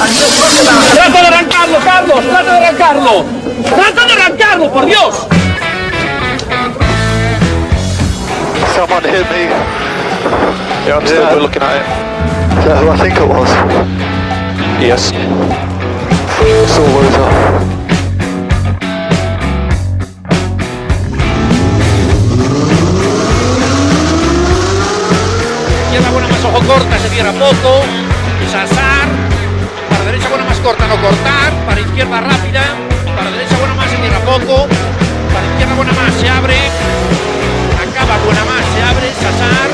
¡Trata de arrancarlo, Carlos! ¡Trata de arrancarlo! ¡Trata de arrancarlo, por Dios! Someone hit me. You understand? we're looking at it. Is that who I think it was? Yes. Izquierda buena más ojo corta, se cierra poco. Corta, no cortar. Para izquierda rápida. Para derecha buena más, se cierra poco. Para izquierda buena más, se abre. Acaba buena más, se abre. Sasar.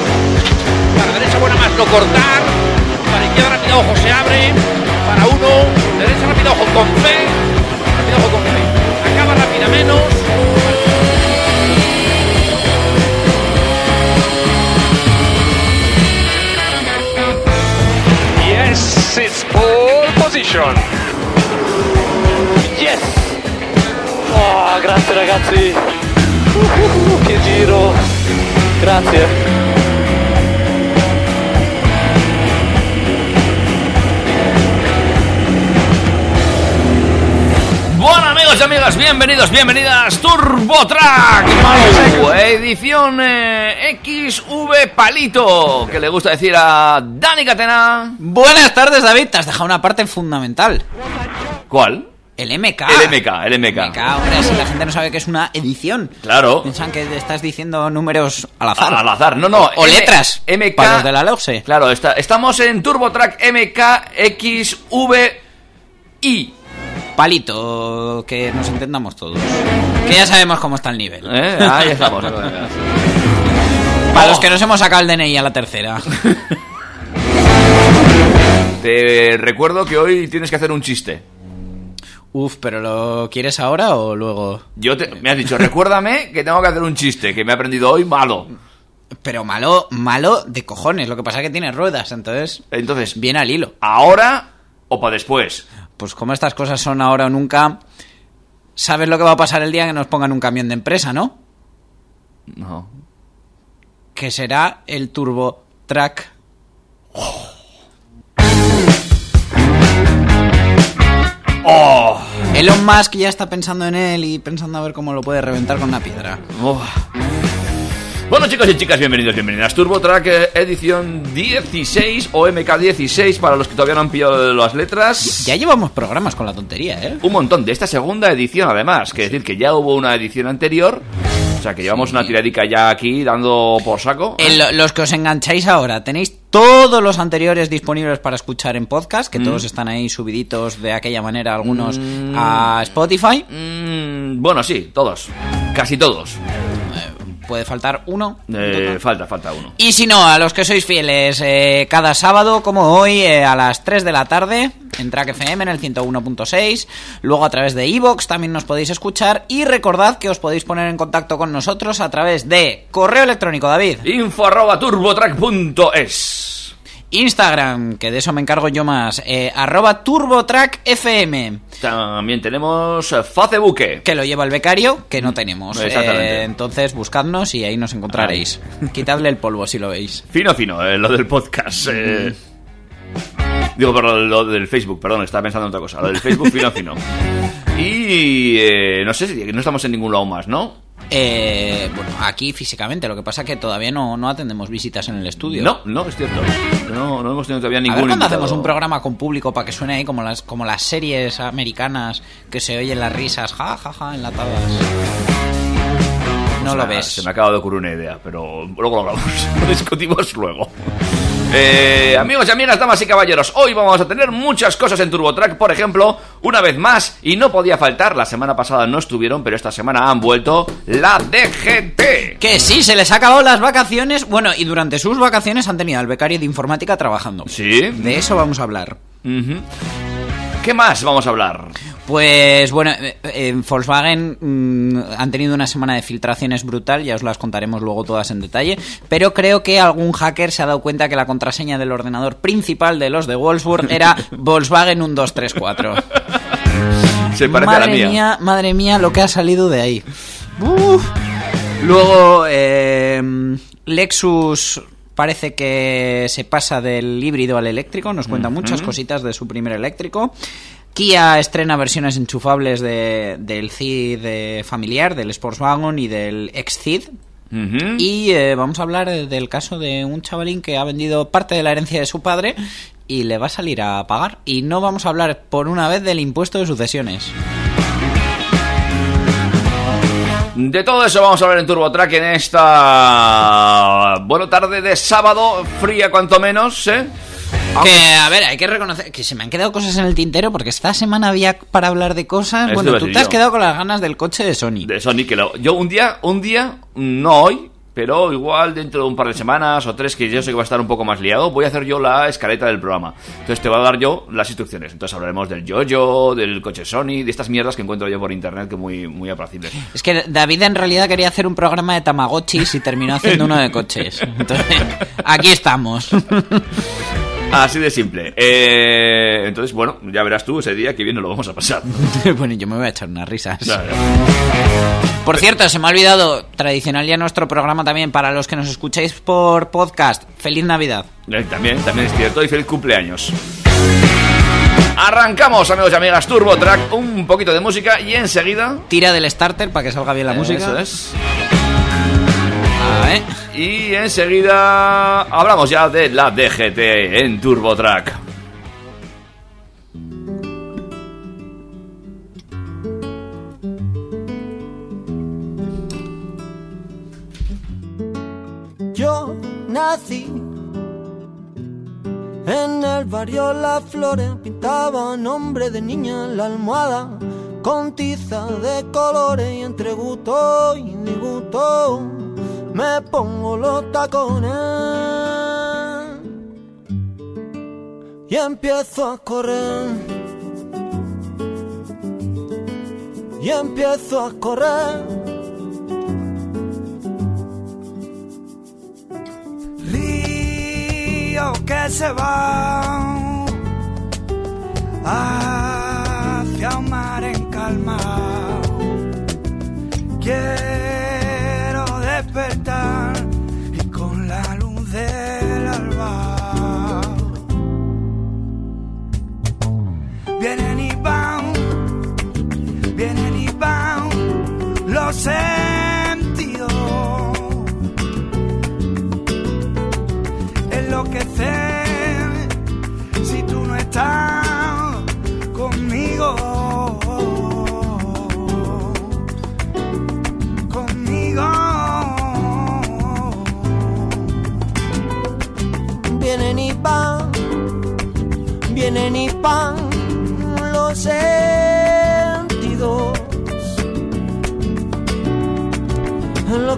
Para derecha buena más, no cortar. Para izquierda rápida, ojo, se abre. Para uno. Derecha rápida, ojo, con fe. Rápida, ojo, con fe. Acaba rápida menos. Position. Yes! Oh, grazie ragazzi! Uh, che giro! Grazie! Bueno amigos y amigas, bienvenidos, bienvenidas Turbo Track Edición eh, XV Palito Que le gusta decir a Dani Catena Buenas tardes, David. Te has dejado una parte fundamental. ¿Cuál? El MK. El MK, el MK. MK, hombre, si la gente no sabe que es una edición. Claro Piensan que estás diciendo números al azar. Al azar, no, no O, letras. MK Para los de la LOSE. Claro, está- estamos en Turbo Track MKXVI Palito, que nos entendamos todos. Que ya sabemos cómo está el nivel. ¿Eh? Ahí estamos Para los que nos hemos sacado el DNI a la tercera. Te recuerdo que hoy tienes que hacer un chiste Uf, pero ¿lo quieres ahora o luego? Yo te, me has dicho, recuérdame que tengo que hacer un chiste que me he aprendido hoy malo. Pero malo, malo de cojones. Lo que pasa es que tiene ruedas, entonces Entonces, viene al hilo. ¿ahora o para después? Pues como estas cosas son ahora o nunca, sabes lo que va a pasar el día que nos pongan un camión de empresa, ¿no? No. Que será el Turbo Track. ¡Oh! Elon Musk ya está pensando en él y pensando a ver cómo lo puede reventar con una piedra. Uf. Bueno chicos y chicas, bienvenidos, bienvenidas. Turbo Track eh, edición 16 o MK16 para los que todavía no han pillado las letras. Ya llevamos programas con la tontería, ¿eh? Un montón de esta segunda edición además, que decir que ya hubo una edición anterior. O sea que llevamos una tiradica ya aquí dando por saco. Lo- los que os engancháis ahora, tenéis todos los anteriores disponibles para escuchar en podcast, que todos están ahí subiditos de aquella manera, algunos a Spotify. Mm, bueno, sí, todos. Casi todos. Puede faltar uno. Eh, falta, falta uno. Y si no, a los que sois fieles, eh, cada sábado, como hoy, eh, a las 3 de la tarde, en Track FM en el 101.6, luego a través de Evox también nos podéis escuchar y recordad que os podéis poner en contacto con nosotros a través de correo electrónico, David, Info arroba turbotrack.es. Instagram, que de eso me encargo yo más, eh, arroba TurboTrackFM, También tenemos eh, Facebook. que lo lleva el becario, que no tenemos. Exactamente. Eh, entonces buscadnos y ahí nos encontraréis. Quitadle el polvo si lo veis. Fino, fino, eh, lo del podcast. eh. Digo, perdón, lo del Facebook, perdón, estaba pensando en otra cosa. Lo del Facebook, fino, fino. Y no sé si no estamos en ningún lado más, ¿no? Eh, bueno, aquí físicamente, lo que pasa es que todavía no, no atendemos visitas en el estudio. No, no, es cierto. No, no hemos tenido todavía A ningún ver cuando invitado. hacemos un programa con público para que suene ahí como las, como las series americanas que se oyen las risas, ja, ja, ja, enlatadas. No O sea, lo ves. Se me acaba de ocurrir una idea, pero luego lo hablamos. Lo discutimos luego. Eh, amigos y amigas, damas y caballeros, hoy vamos a tener muchas cosas en TurboTrack, por ejemplo, una vez más, y no podía faltar, la semana pasada no estuvieron, pero esta semana han vuelto, la DGT. Que sí, se les ha acabado las vacaciones. Bueno, y durante sus vacaciones han tenido al becario de informática trabajando. ¿Sí? De eso vamos a hablar. ¿Qué más vamos a hablar? Pues bueno, eh, eh, en Volkswagen mm, han tenido una semana de filtraciones brutal, ya os las contaremos luego todas en detalle, pero creo que algún hacker se ha dado cuenta que la contraseña del ordenador principal de los de Wolfsburg era Volkswagen 1234. Se parece madre a la mía. madre mía, lo que ha salido de ahí. Uf. Luego, eh, Lexus parece que se pasa del híbrido al eléctrico, nos cuenta muchas cositas de su primer eléctrico. Kia estrena versiones enchufables de- del CID eh, familiar, del Sportswagen y del ex-CID. Y eh, vamos a hablar eh, del caso de un chavalín que ha vendido parte de la herencia de su padre y le va a salir a pagar. Y no vamos a hablar por una vez del impuesto de sucesiones. De todo eso vamos a hablar en TurboTrack en esta... Bueno, tarde de sábado, fría cuanto menos, ¿eh? Que, a ver, hay que reconocer que se me han quedado cosas en el tintero porque esta semana había para hablar de cosas. Bueno, tú te has quedado con las ganas del coche de Sony. De Sony, que lo- yo un día, un día, no hoy, pero igual dentro de un par de semanas o tres, que yo sé que va a estar un poco más liado, voy a hacer yo la escaleta del programa. Entonces te voy a dar yo las instrucciones. Entonces hablaremos del yo-yo, del coche Sony, de estas mierdas que encuentro yo por internet que muy, muy apacibles. Es que David en realidad quería hacer un programa de Tamagotchis y terminó haciendo uno de coches. Entonces, aquí estamos. Así de simple. Eh, entonces, bueno, ya verás tú ese día que bien nos lo vamos a pasar. bueno, yo me voy a echar unas risas. Claro. Por cierto, se me ha olvidado, tradicional ya nuestro programa también, para los que nos escucháis por podcast, feliz Navidad. Eh, También, también es cierto. Y feliz cumpleaños. Arrancamos, amigos y amigas, Turbo Track, un poquito de música y enseguida. Tira del starter para que salga bien la música. Eso es. A ver. Y enseguida hablamos ya de la DGT en Turbo Track. Yo nací en el barrio Las Flores, pintaba nombre de niña en la almohada con tiza de colores y entre gusto y disgusto me pongo los tacones y empiezo a correr y empiezo a correr. río que se va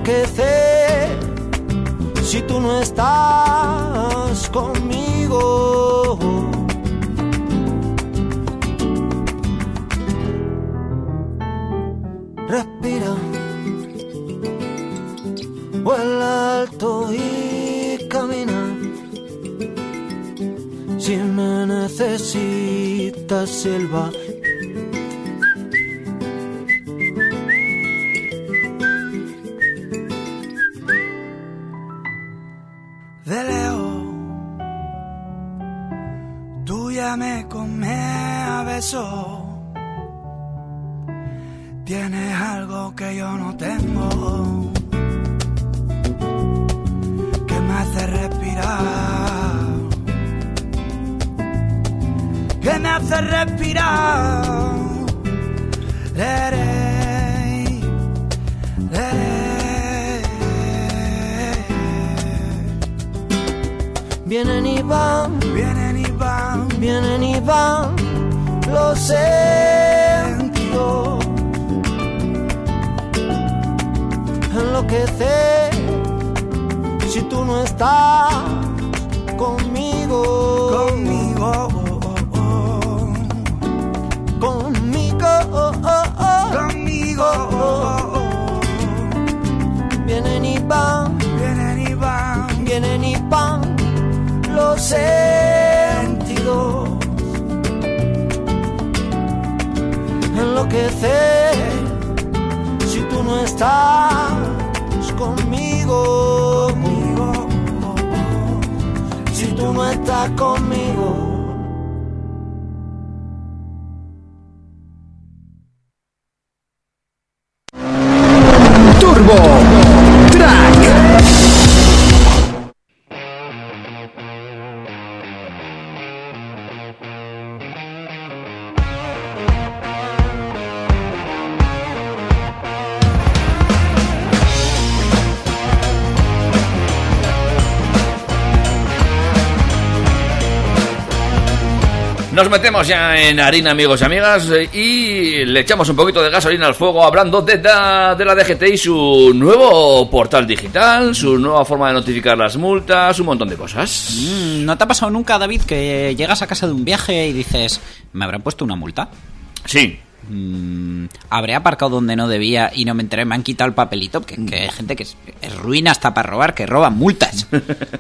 Enloquecer si tú no estás conmigo. Respira, vuela alto y camina. Si me necesitas, silba. Van, Vienen y van, vienen y van los sentidos. Enloquecer si tú no estás sentidos. Enloquecer si tú no estás conmigo. oh, tú no estás conmigo. Nos metemos ya en harina, amigos y amigas, y le echamos un poquito de gasolina al fuego hablando de, la- de la DGT y su nuevo portal digital, su nueva forma de notificar las multas, un montón de cosas. Mm, ¿No te ha pasado nunca, David, que llegas a casa de un viaje y dices, ¿me habrán puesto una multa? Sí, Mm, ¿Habré aparcado donde no debía y no me enteré? Me han quitado el papelito. Que, que hay gente que es, es ruina hasta para robar, que roban multas.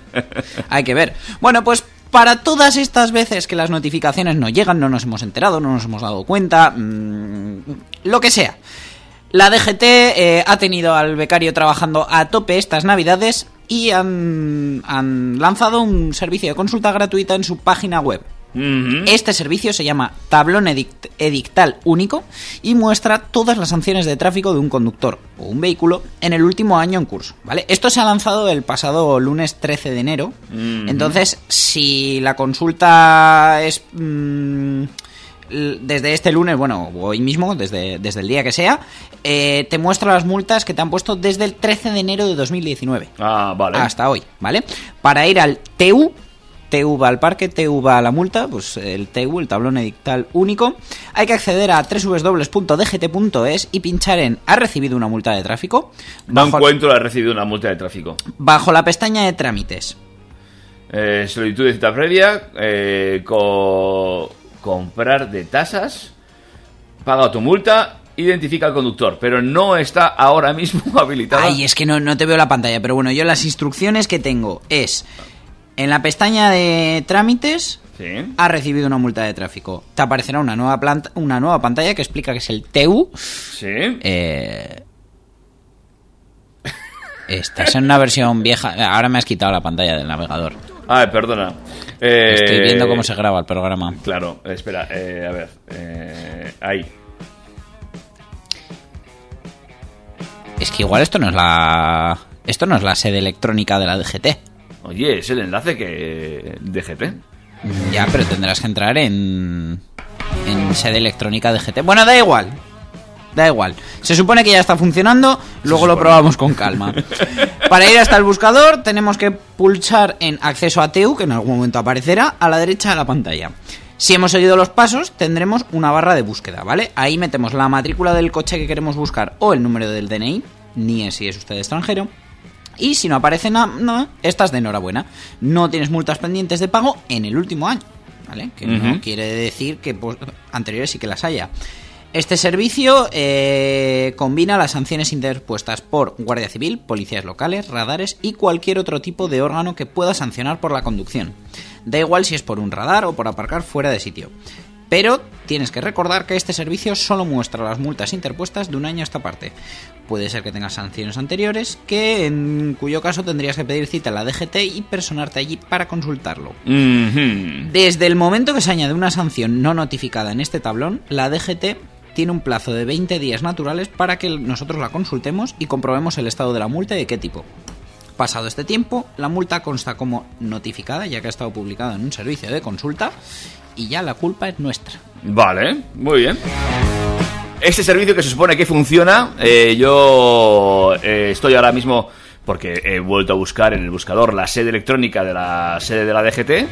hay que ver. Bueno, pues para todas estas veces que las notificaciones no llegan, no nos hemos enterado, no nos hemos dado cuenta, mm, lo que sea. La DGT eh, ha tenido al becario trabajando a tope estas navidades y han, han lanzado un servicio de consulta gratuita en su página web. Este servicio se llama Tablón Edict- Edictal Único y muestra todas las sanciones de tráfico de un conductor o un vehículo en el último año en curso. ¿vale? Esto se ha lanzado el pasado lunes 13 de enero. Entonces, si la consulta es mm, desde este lunes, bueno, hoy mismo, desde, desde el día que sea, eh, te muestra las multas que te han puesto desde el 13 de enero de 2019 Ah, vale. hasta hoy, ¿vale? Para ir al TU, TU va al parque, TU va a la multa, pues el TU, el tablón edictal único, hay que acceder a www.dgt.es y pinchar en ¿ha recibido una multa de tráfico? No encuentro ha recibido una multa de tráfico. bajo la pestaña de trámites. Eh, solicitud de cita previa, eh, co- comprar de tasas, paga tu multa, identifica al conductor, pero no está ahora mismo habilitada. Ay, es que no, no te veo la pantalla, pero bueno, yo las instrucciones que tengo es en la pestaña de trámites Sí. ha recibido una multa de tráfico. Te aparecerá una nueva, planta, una nueva pantalla que explica que es el TU. Sí. Eh... Estás en una versión vieja. Ahora me has quitado la pantalla del navegador. Ay, perdona. Eh, Estoy viendo cómo se graba el programa. Claro, espera, eh, a ver. eh, ahí. Es que igual esto no es la. Esto no es la sede electrónica de la DGT. Oye, es el enlace que. DGT. Ya, pero tendrás que entrar en. En sede electrónica DGT. Bueno, da igual. Da igual. Se supone que ya está funcionando, luego lo probamos con calma. Para ir hasta el buscador tenemos que pulsar en acceso a TU, que en algún momento aparecerá, a la derecha de la pantalla. Si hemos seguido los pasos, tendremos una barra de búsqueda, ¿vale? Ahí metemos la matrícula del coche que queremos buscar o el número del DNI, ni es si es usted extranjero. Y si no aparece nada, estás de enhorabuena. No tienes multas pendientes de pago en el último año, ¿vale? Que no quiere decir que pues, anteriores sí que las haya. Este servicio eh, combina las sanciones interpuestas por Guardia Civil, policías locales, radares y cualquier otro tipo de órgano que pueda sancionar por la conducción. Da igual si es por un radar o por aparcar fuera de sitio. Pero tienes que recordar que este servicio solo muestra las multas interpuestas de un año a esta parte. Puede ser que tengas sanciones anteriores, que en cuyo caso tendrías que pedir cita a la DGT y personarte allí para consultarlo. Desde el momento que se añade una sanción no notificada en este tablón, la DGT tiene un plazo de 20 días naturales para que nosotros la consultemos y comprobemos el estado de la multa y de qué tipo. Pasado este tiempo, la multa consta como notificada, ya que ha estado publicada en un servicio de consulta, y ya la culpa es nuestra. Vale, muy bien. Este servicio que se supone que funciona, eh, yo eh, estoy ahora mismo, porque he vuelto a buscar en el buscador la sede electrónica de la sede de la DGT.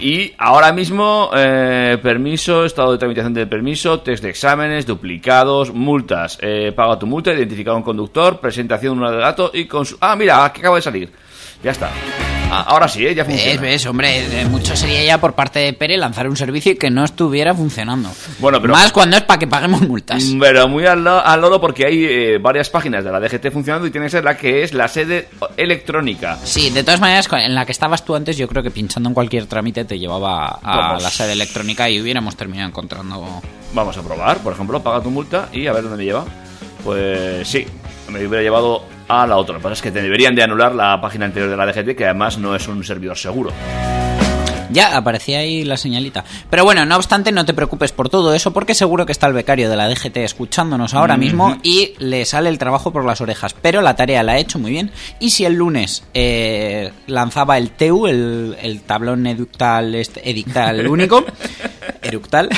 Y ahora mismo, eh, permiso, estado de tramitación del permiso, test de exámenes, duplicados, multas, eh, paga tu multa, identificar a un conductor, presentación de un dato y con Ah, mira, aquí acaba de salir. Ya está. Ah, ahora sí, ¿eh? ya funciona. ¿Ves, ves, hombre? Mucho sería ya por parte de Pere lanzar un servicio que no estuviera funcionando. Bueno, pero- Más cuando es para que paguemos multas. Pero muy al, lo- al lodo porque hay eh, varias páginas de la DGT funcionando y tiene que ser la que es la sede electrónica. Sí, de todas maneras, en la que estabas tú antes, yo creo que pinchando en cualquier trámite te llevaba a Vamos. la sede electrónica y hubiéramos terminado encontrando. Vamos a probar, por ejemplo, paga tu multa y a ver dónde me lleva. Pues sí, me hubiera llevado a la otra. Lo que pasa es que te deberían de anular la página anterior de la DGT, que además no es un servidor seguro. Ya, aparecía ahí la señalita. Pero bueno, no obstante, no te preocupes por todo eso, porque seguro que está el becario de la DGT escuchándonos ahora mismo y le sale el trabajo por las orejas. Pero la tarea la ha hecho muy bien. Y si el lunes eh, lanzaba el TEU, el, el tablón eductal, este- edictal único, eructal,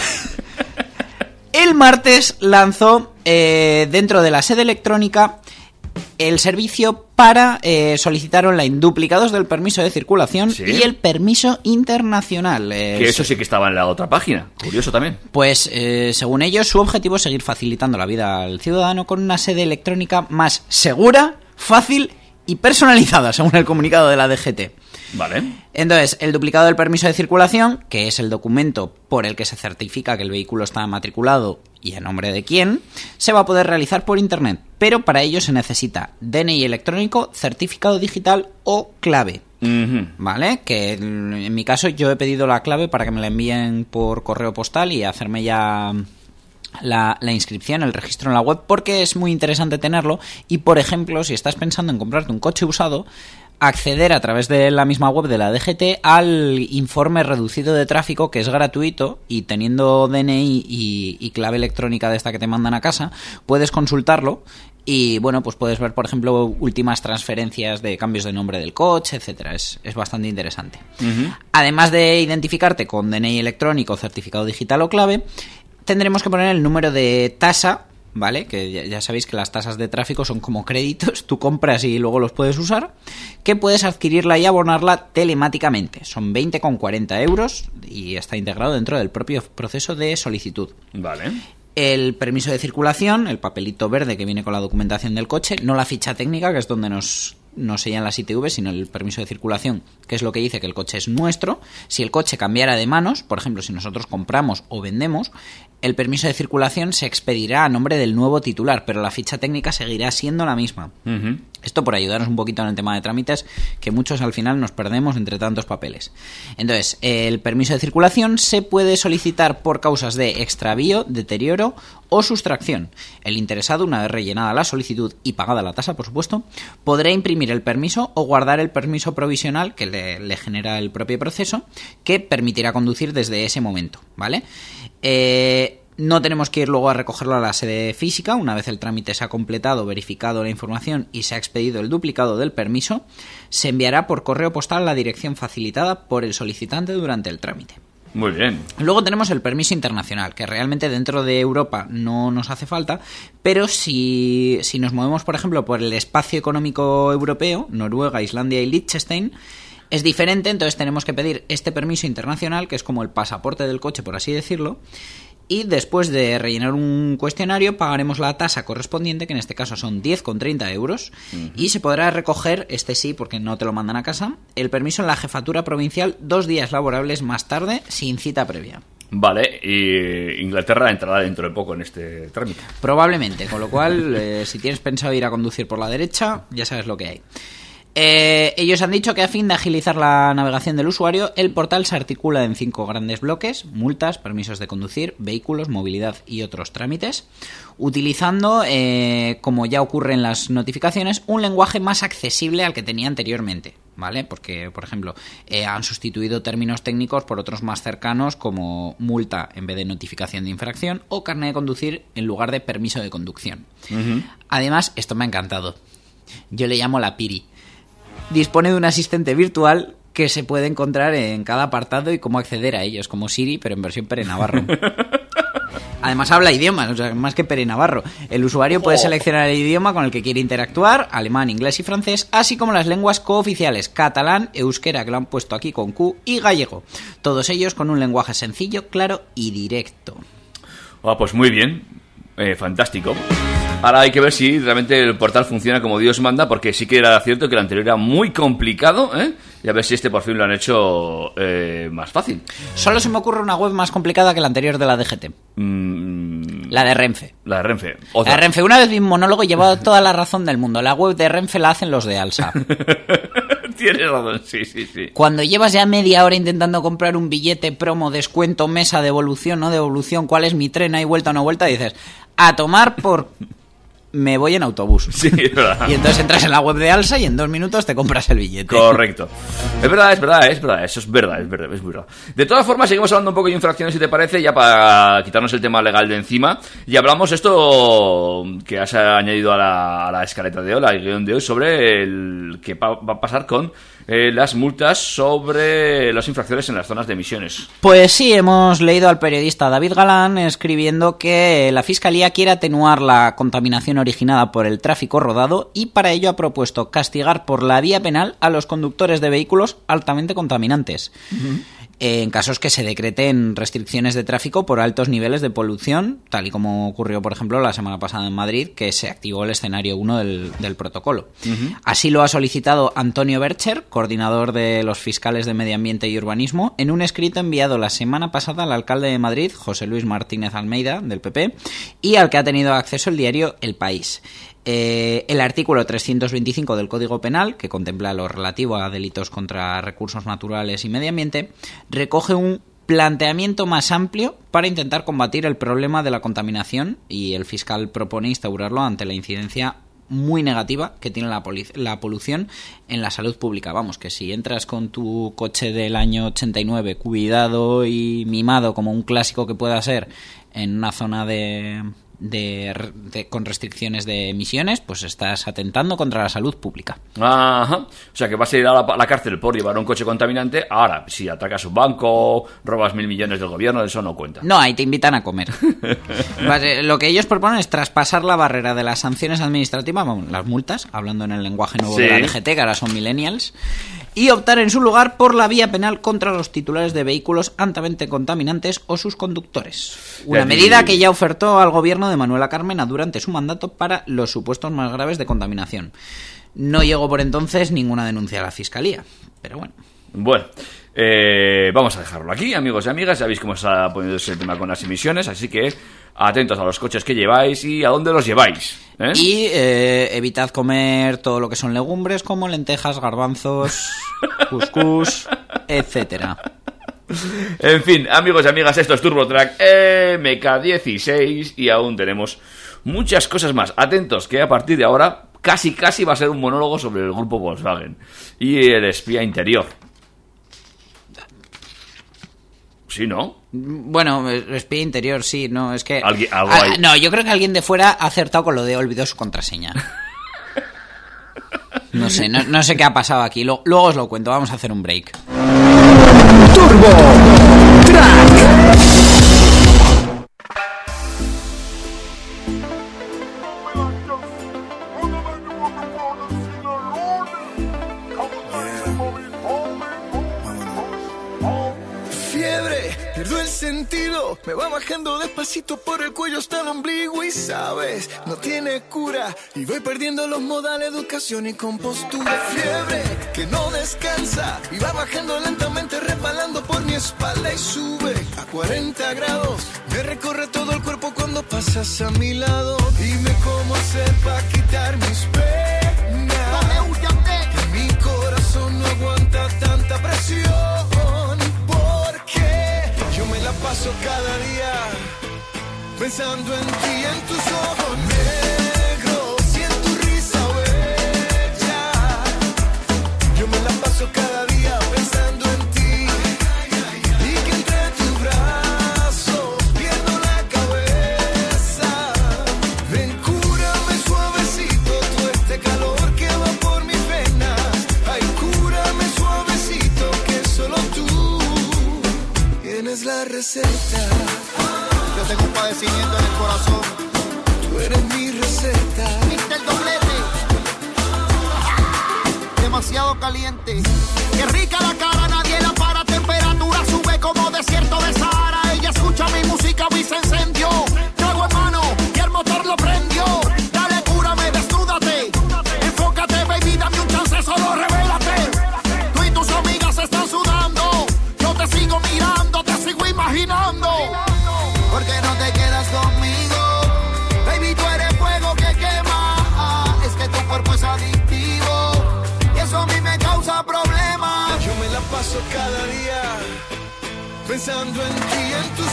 el martes lanzó eh, dentro de la sede electrónica el servicio para eh, solicitar online duplicados del permiso de circulación Sí. y el permiso internacional. Eh, Que eso sí que estaba en la otra página. Curioso también. Pues, eh, según ellos, su objetivo es seguir facilitando la vida al ciudadano con una sede electrónica más segura, fácil y personalizada, según el comunicado de la DGT. Vale. Entonces, el duplicado del permiso de circulación, que es el documento por el que se certifica que el vehículo está matriculado y a nombre de quién, se va a poder realizar por Internet. Pero para ello se necesita DNI electrónico, certificado digital o clave. ¿Vale? Que en mi caso yo he pedido la clave para que me la envíen por correo postal y hacerme ya la, la inscripción, el registro en la web, porque es muy interesante tenerlo. Y por ejemplo, si estás pensando en comprarte un coche usado, acceder a través de la misma web de la DGT al informe reducido de tráfico, que es gratuito, y teniendo DNI y, y clave electrónica de esta que te mandan a casa, puedes consultarlo. Y bueno, pues puedes ver, por ejemplo, últimas transferencias de cambios de nombre del coche, etcétera. Es, es bastante interesante. Además de identificarte con DNI electrónico, certificado digital o clave, tendremos que poner el número de tasa, ¿vale? Que ya, ya sabéis que las tasas de tráfico son como créditos, tú compras y luego los puedes usar, que puedes adquirirla y abonarla telemáticamente. Son 20,40 euros y está integrado dentro del propio proceso de solicitud. Vale. El permiso de circulación, el papelito verde que viene con la documentación del coche, no la ficha técnica, que es donde nos, nos sellan las ITV, sino el permiso de circulación, que es lo que dice que el coche es nuestro. Si el coche cambiara de manos, por ejemplo, si nosotros compramos o vendemos, el permiso de circulación se expedirá a nombre del nuevo titular, pero la ficha técnica seguirá siendo la misma. Esto por ayudarnos un poquito en el tema de trámites, que muchos al final nos perdemos entre tantos papeles. Entonces, el permiso de circulación se puede solicitar por causas de extravío, deterioro o sustracción. El interesado, una vez rellenada la solicitud y pagada la tasa, por supuesto, podrá imprimir el permiso o guardar el permiso provisional que le, le genera el propio proceso, que permitirá conducir desde ese momento, ¿vale? Eh, no tenemos que ir luego a recogerlo a la sede física. Una vez el trámite se ha completado, verificado la información y se ha expedido el duplicado del permiso, se enviará por correo postal a la dirección facilitada por el solicitante durante el trámite. Muy bien. Luego tenemos el permiso internacional, que realmente dentro de Europa no nos hace falta, pero si, si nos movemos, por ejemplo, por el espacio económico europeo, Noruega, Islandia y Liechtenstein, es diferente, entonces tenemos que pedir este permiso internacional, que es como el pasaporte del coche, por así decirlo, y después de rellenar un cuestionario pagaremos la tasa correspondiente, que en este caso son 10,30 euros, y se podrá recoger, este sí, porque no te lo mandan a casa, el permiso en la jefatura provincial dos días laborables más tarde, sin cita previa. Vale, y Inglaterra entrará dentro de poco en este trámite. Probablemente, con lo cual, eh, si tienes pensado ir a conducir por la derecha, ya sabes lo que hay. Eh, ellos han dicho que a fin de agilizar la navegación del usuario, el portal se articula en cinco grandes bloques, multas, permisos de conducir, vehículos, movilidad y otros trámites, utilizando, eh, como ya ocurre en las notificaciones, un lenguaje más accesible al que tenía anteriormente. ¿Vale? Porque, por ejemplo, eh, han sustituido términos técnicos por otros más cercanos como multa en vez de notificación de infracción o carnet de conducir en lugar de permiso de conducción. Además, esto me ha encantado. Yo le llamo la Piri dispone de un asistente virtual que se puede encontrar en cada apartado y cómo acceder a ellos, como Siri, pero en versión Pere Navarro. Además habla idiomas, o sea, más que Pere Navarro. El usuario puede seleccionar el idioma con el que quiere interactuar, alemán, inglés y francés, así como las lenguas cooficiales, catalán, euskera, que lo han puesto aquí con Q, y gallego. Todos ellos con un lenguaje sencillo, claro y directo. Ah, pues muy bien. Eh, fantástico. Ahora hay que ver si realmente el portal funciona como Dios manda, porque sí que era cierto que el anterior era muy complicado, ¿eh? Y a ver si este por fin lo han hecho eh, más fácil. Solo se me ocurre una web más complicada que la anterior de la DGT, Mm, la de Renfe. la de Renfe. La de Renfe, una vez vi un monólogo y llevaba toda la razón del mundo. La web de Renfe la hacen los de Alsa. Tienes razón, sí, sí, sí. Cuando llevas ya media hora intentando comprar un billete, promo, descuento, mesa, devolución, no devolución, cuál es mi tren, hay vuelta o no vuelta, dices, a tomar por... me voy en autobús. Sí, es verdad. Y entonces entras en la web de Alsa y en dos minutos te compras el billete. Correcto. Es verdad, es verdad, es verdad. Eso es verdad, es verdad, es verdad. De todas formas, seguimos hablando un poco de infracciones, si te parece, ya para quitarnos el tema legal de encima. Y hablamos esto que has añadido a la, a la escaleta de hoy, al guion de hoy, sobre el que va a pasar con eh, las multas sobre las infracciones en las zonas de emisiones. Pues sí, hemos leído al periodista David Galán escribiendo que la Fiscalía quiere atenuar la contaminación originada por el tráfico rodado y para ello ha propuesto castigar por la vía penal a los conductores de vehículos altamente contaminantes. En casos que se decreten restricciones de tráfico por altos niveles de polución, tal y como ocurrió, por ejemplo, la semana pasada en Madrid, que se activó el escenario 1 del, del protocolo. Así lo ha solicitado Antonio Bercher, coordinador de los fiscales de Medio Ambiente y Urbanismo, en un escrito enviado la semana pasada al alcalde de Madrid, José Luis Martínez Almeida, del PP, y al que ha tenido acceso el diario El País. Eh, el artículo 325 del Código Penal, que contempla lo relativo a delitos contra recursos naturales y medio ambiente, recoge un planteamiento más amplio para intentar combatir el problema de la contaminación y el fiscal propone instaurarlo ante la incidencia muy negativa que tiene la, la polución en la salud pública. Vamos, que si entras con tu coche del año 89 cuidado y mimado como un clásico que pueda ser en una zona de, de- de- con restricciones de emisiones, pues estás atentando contra la salud pública. Ajá. O sea que vas a ir a la, a la cárcel por llevar un coche contaminante. Ahora, si atacas un banco, robas mil millones del gobierno, eso no cuenta. No, ahí te invitan a comer. Vale, Lo que ellos proponen es traspasar la barrera de las sanciones administrativas, vamos, las multas, hablando en el lenguaje nuevo de la. DGT, que ahora son millennials, y optar en su lugar por la vía penal contra los titulares de vehículos altamente contaminantes o sus conductores. Una medida que ya ofertó al gobierno de Manuela Carmena durante su mandato para los supuestos más graves de contaminación. No llegó por entonces ninguna denuncia a la fiscalía, pero bueno. Bueno, eh, vamos a dejarlo aquí, amigos y amigas. Ya veis cómo está poniéndose el tema con las emisiones, así que atentos a los coches que lleváis y a dónde los lleváis. ¿eh? Y eh, evitad comer todo lo que son legumbres como lentejas, garbanzos, cuscús, etcétera. En fin, amigos y amigas, esto es TurboTrack MK16 y aún tenemos muchas cosas más. Atentos, que a partir de ahora casi casi va a ser un monólogo sobre el grupo Volkswagen y el espía interior. Sí, ¿no? Bueno, eh, espía interior, sí, no, es que... Alguien- algo hay. no, yo creo que alguien de fuera ha acertado con lo de olvidó su contraseña. No sé, no, no sé qué ha pasado aquí. Lo- luego os lo cuento, vamos a hacer un break. Turbo me va bajando despacito por el cuello hasta el ombligo y sabes, no tiene cura y voy perdiendo los modales, educación y compostura. Fiebre, que no descansa y va bajando lentamente resbalando por mi espalda y sube a 40 grados. Me recorre todo el cuerpo cuando pasas a mi lado. Dime cómo para quitar mis penas. Paso cada día pensando en ti, en tus ojos receta. Yo tengo un padecimiento en el corazón. Tú eres mi receta. el doblete. Demasiado caliente. Qué rica la cara, nadie la para. Temperatura sube como desierto de Sahara. Ella escucha mi música y se encendió. Pensando en ti, en tus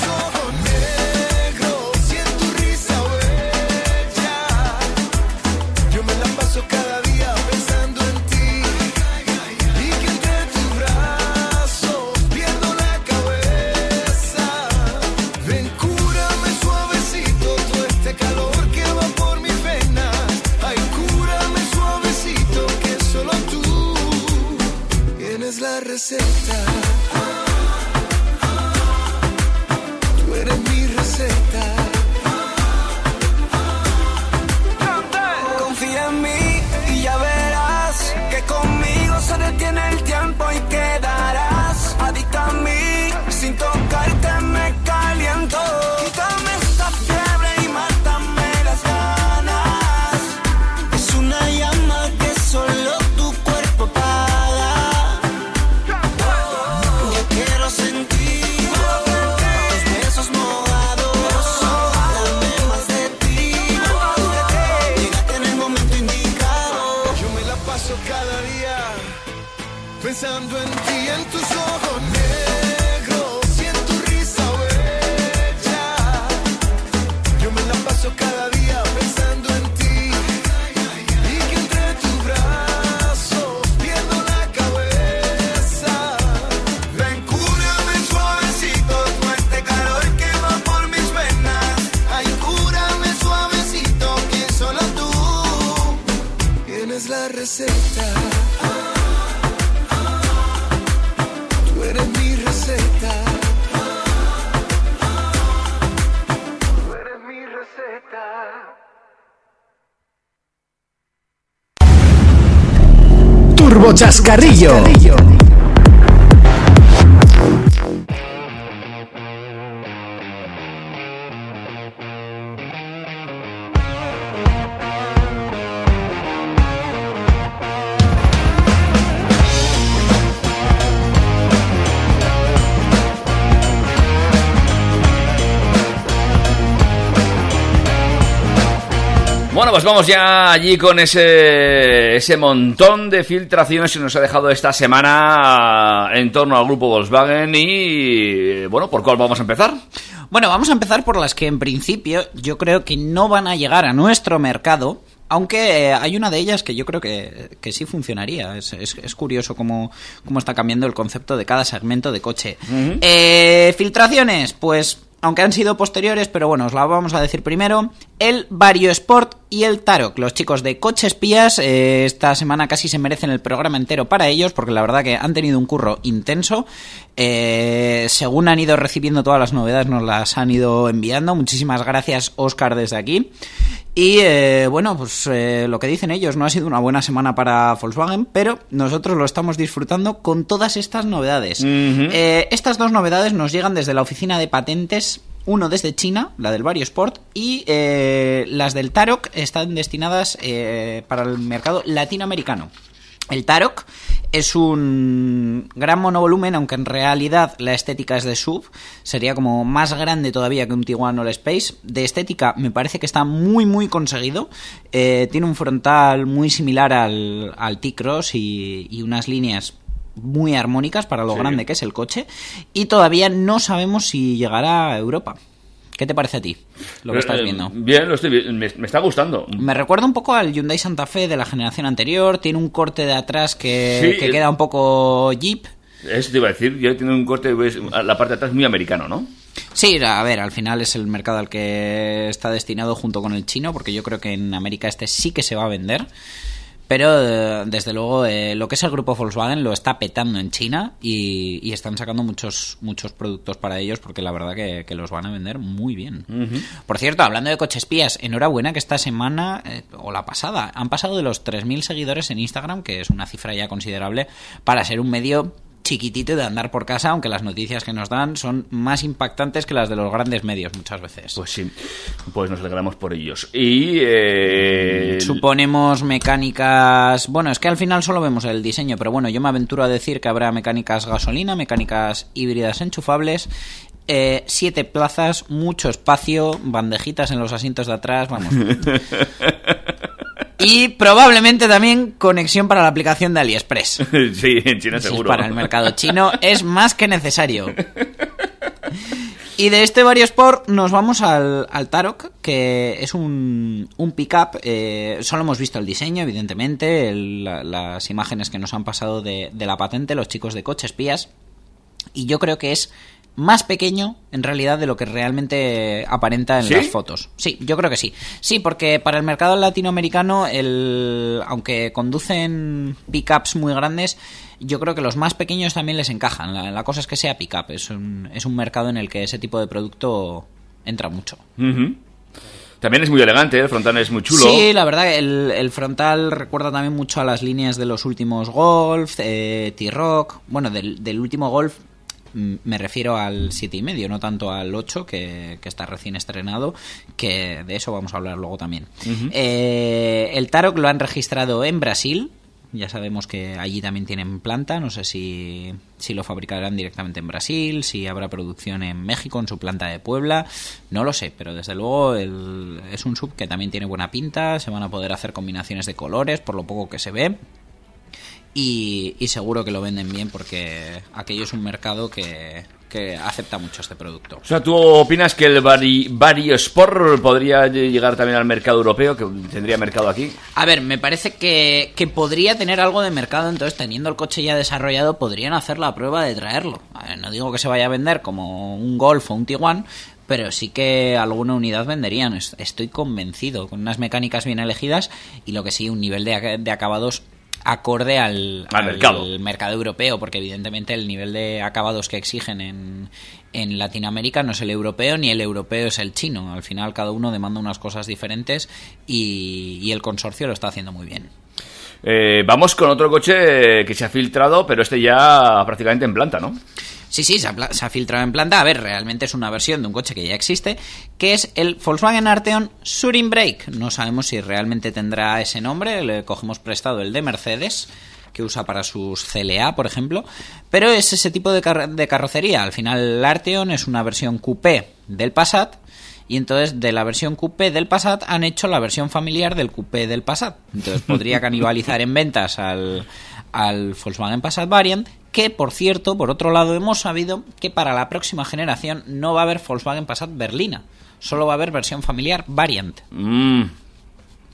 Chascarrillo. Vamos ya allí con ese, ese montón de filtraciones que nos ha dejado esta semana en torno al grupo Volkswagen y, bueno, ¿por cuál vamos a empezar? Bueno, vamos a empezar por las que en principio yo creo que no van a llegar a nuestro mercado. Aunque eh, hay una de ellas que yo creo que, que sí funcionaría. Es, es- es curioso cómo, cómo está cambiando el concepto de cada segmento de coche. Eh, filtraciones, pues aunque han sido posteriores, pero bueno, os la vamos a decir primero. El Vario Sport y el Tarok, los chicos de Coche Espías, eh, esta semana casi se merecen el programa entero para ellos, porque la verdad que han tenido un curro intenso. Eh, según han ido recibiendo todas las novedades, nos las han ido enviando. Muchísimas gracias, Oscar, desde aquí. Y eh, bueno, pues eh, lo que dicen ellos, no ha sido una buena semana para Volkswagen, pero nosotros lo estamos disfrutando con todas estas novedades. Eh, estas dos novedades nos llegan desde la oficina de patentes, uno desde China, la del Vario Sport, y eh, las del Tarok están destinadas eh, para el mercado latinoamericano. El Tarok es un gran monovolumen, aunque en realidad la estética es de sub. Sería como más grande todavía que un Tiguan All Space. De estética me parece que está muy muy conseguido. Eh, tiene un frontal muy similar al, al T-Cross y, y unas líneas muy armónicas para lo Sí. grande que es el coche. Y todavía no sabemos si llegará a Europa. ¿Qué te parece a ti lo que estás Eh, viendo? Bien, lo estoy vi- me, me está gustando. Me recuerda un poco al Hyundai Santa Fe de la generación anterior. Tiene un corte de atrás que, Sí, que eh. queda un poco Jeep. Eso te iba a decir, yo tiene un corte, pues, la parte de atrás muy americano, ¿no? Sí, a ver, al final es el mercado al que está destinado junto con el chino, porque yo creo que en América este sí que se va a vender. Pero eh, desde luego eh, lo que es el grupo Volkswagen lo está petando en China y, y están sacando muchos muchos productos para ellos porque la verdad que, que los van a vender muy bien. Por cierto, hablando de coches espías, enhorabuena que esta semana eh, o la pasada han pasado de los 3.000 seguidores en Instagram, que es una cifra ya considerable para ser un medio chiquitito de andar por casa, aunque las noticias que nos dan son más impactantes que las de los grandes medios muchas veces. Pues sí, pues nos alegramos por ellos. Y... eh, Suponemos mecánicas. Bueno, es que al final solo vemos el diseño, pero bueno, yo me aventuro a decir que habrá mecánicas gasolina, mecánicas híbridas enchufables. eh, siete plazas, mucho espacio, bandejitas en los asientos de atrás, vamos. Y probablemente también conexión para la aplicación de AliExpress. sí, en China es seguro. para el mercado chino es más que necesario. Y de este Vario Sport nos vamos al, al Tarok, que es un, un pickup. eh, solo hemos visto el diseño, evidentemente, el- la- las imágenes que nos han pasado de, de la patente, los chicos de Coche Espías. Y yo creo que es más pequeño en realidad de lo que realmente aparenta en ¿Sí? las fotos. Sí, yo creo que sí. Sí, porque para el mercado latinoamericano, el, aunque conducen pickups muy grandes, yo creo que los más pequeños también les encajan. La, la cosa es que sea pickup. Es un, es un mercado en el que ese tipo de producto entra mucho. También es muy elegante, el frontal es muy chulo. Sí, la verdad, el, el frontal recuerda también mucho a las líneas de los últimos Golf, eh, T-Rock. Bueno, del, del último Golf me refiero al 7,5, no tanto al 8, que, que está recién estrenado, que de eso vamos a hablar luego también. Eh, el Tarok lo han registrado en Brasil. Ya sabemos que allí también tienen planta. No sé si, si lo fabricarán directamente en Brasil, si habrá producción en México, en su planta de Puebla. No lo sé, pero desde luego el- es un sub que también tiene buena pinta. Se van a poder hacer combinaciones de colores, por lo poco que se ve. Y, y seguro que lo venden bien porque aquello es un mercado que, que acepta mucho este producto. O sea, ¿tú opinas que el Vari, Vario Sport podría llegar también al mercado europeo, que tendría mercado aquí? A ver, me parece que, que podría tener algo de mercado, entonces teniendo el coche ya desarrollado, podrían hacer la prueba de traerlo. A ver, no digo que se vaya a vender como un Golf o un Tiguan, pero sí que alguna unidad venderían, es- estoy convencido, con unas mecánicas bien elegidas y lo que sí, un nivel de, de acabados acorde al, Al mercado. mercado europeo, porque evidentemente el nivel de acabados que exigen en, en Latinoamérica no es el europeo ni el europeo es el chino. Al final cada uno demanda unas cosas diferentes y, y el consorcio lo está haciendo muy bien. Eh, vamos con otro coche que se ha filtrado, pero este ya prácticamente en planta, ¿no? Sí, sí, se ha, se ha filtrado en planta. A ver, realmente es una versión de un coche que ya existe, que es el Volkswagen Arteon Surin Break. No sabemos si realmente tendrá ese nombre, le cogemos prestado el de Mercedes que usa para sus CLA, por ejemplo, pero es ese tipo de carrocería. Al final el Arteon es una versión coupé del Passat y entonces de la versión coupé del Passat han hecho la versión familiar del coupé del Passat. Entonces podría canibalizar en ventas al, al Volkswagen Passat Variant, que por cierto, por otro lado, hemos sabido que para la próxima generación no va a haber Volkswagen Passat Berlina, solo va a haber versión familiar Variant. Mm,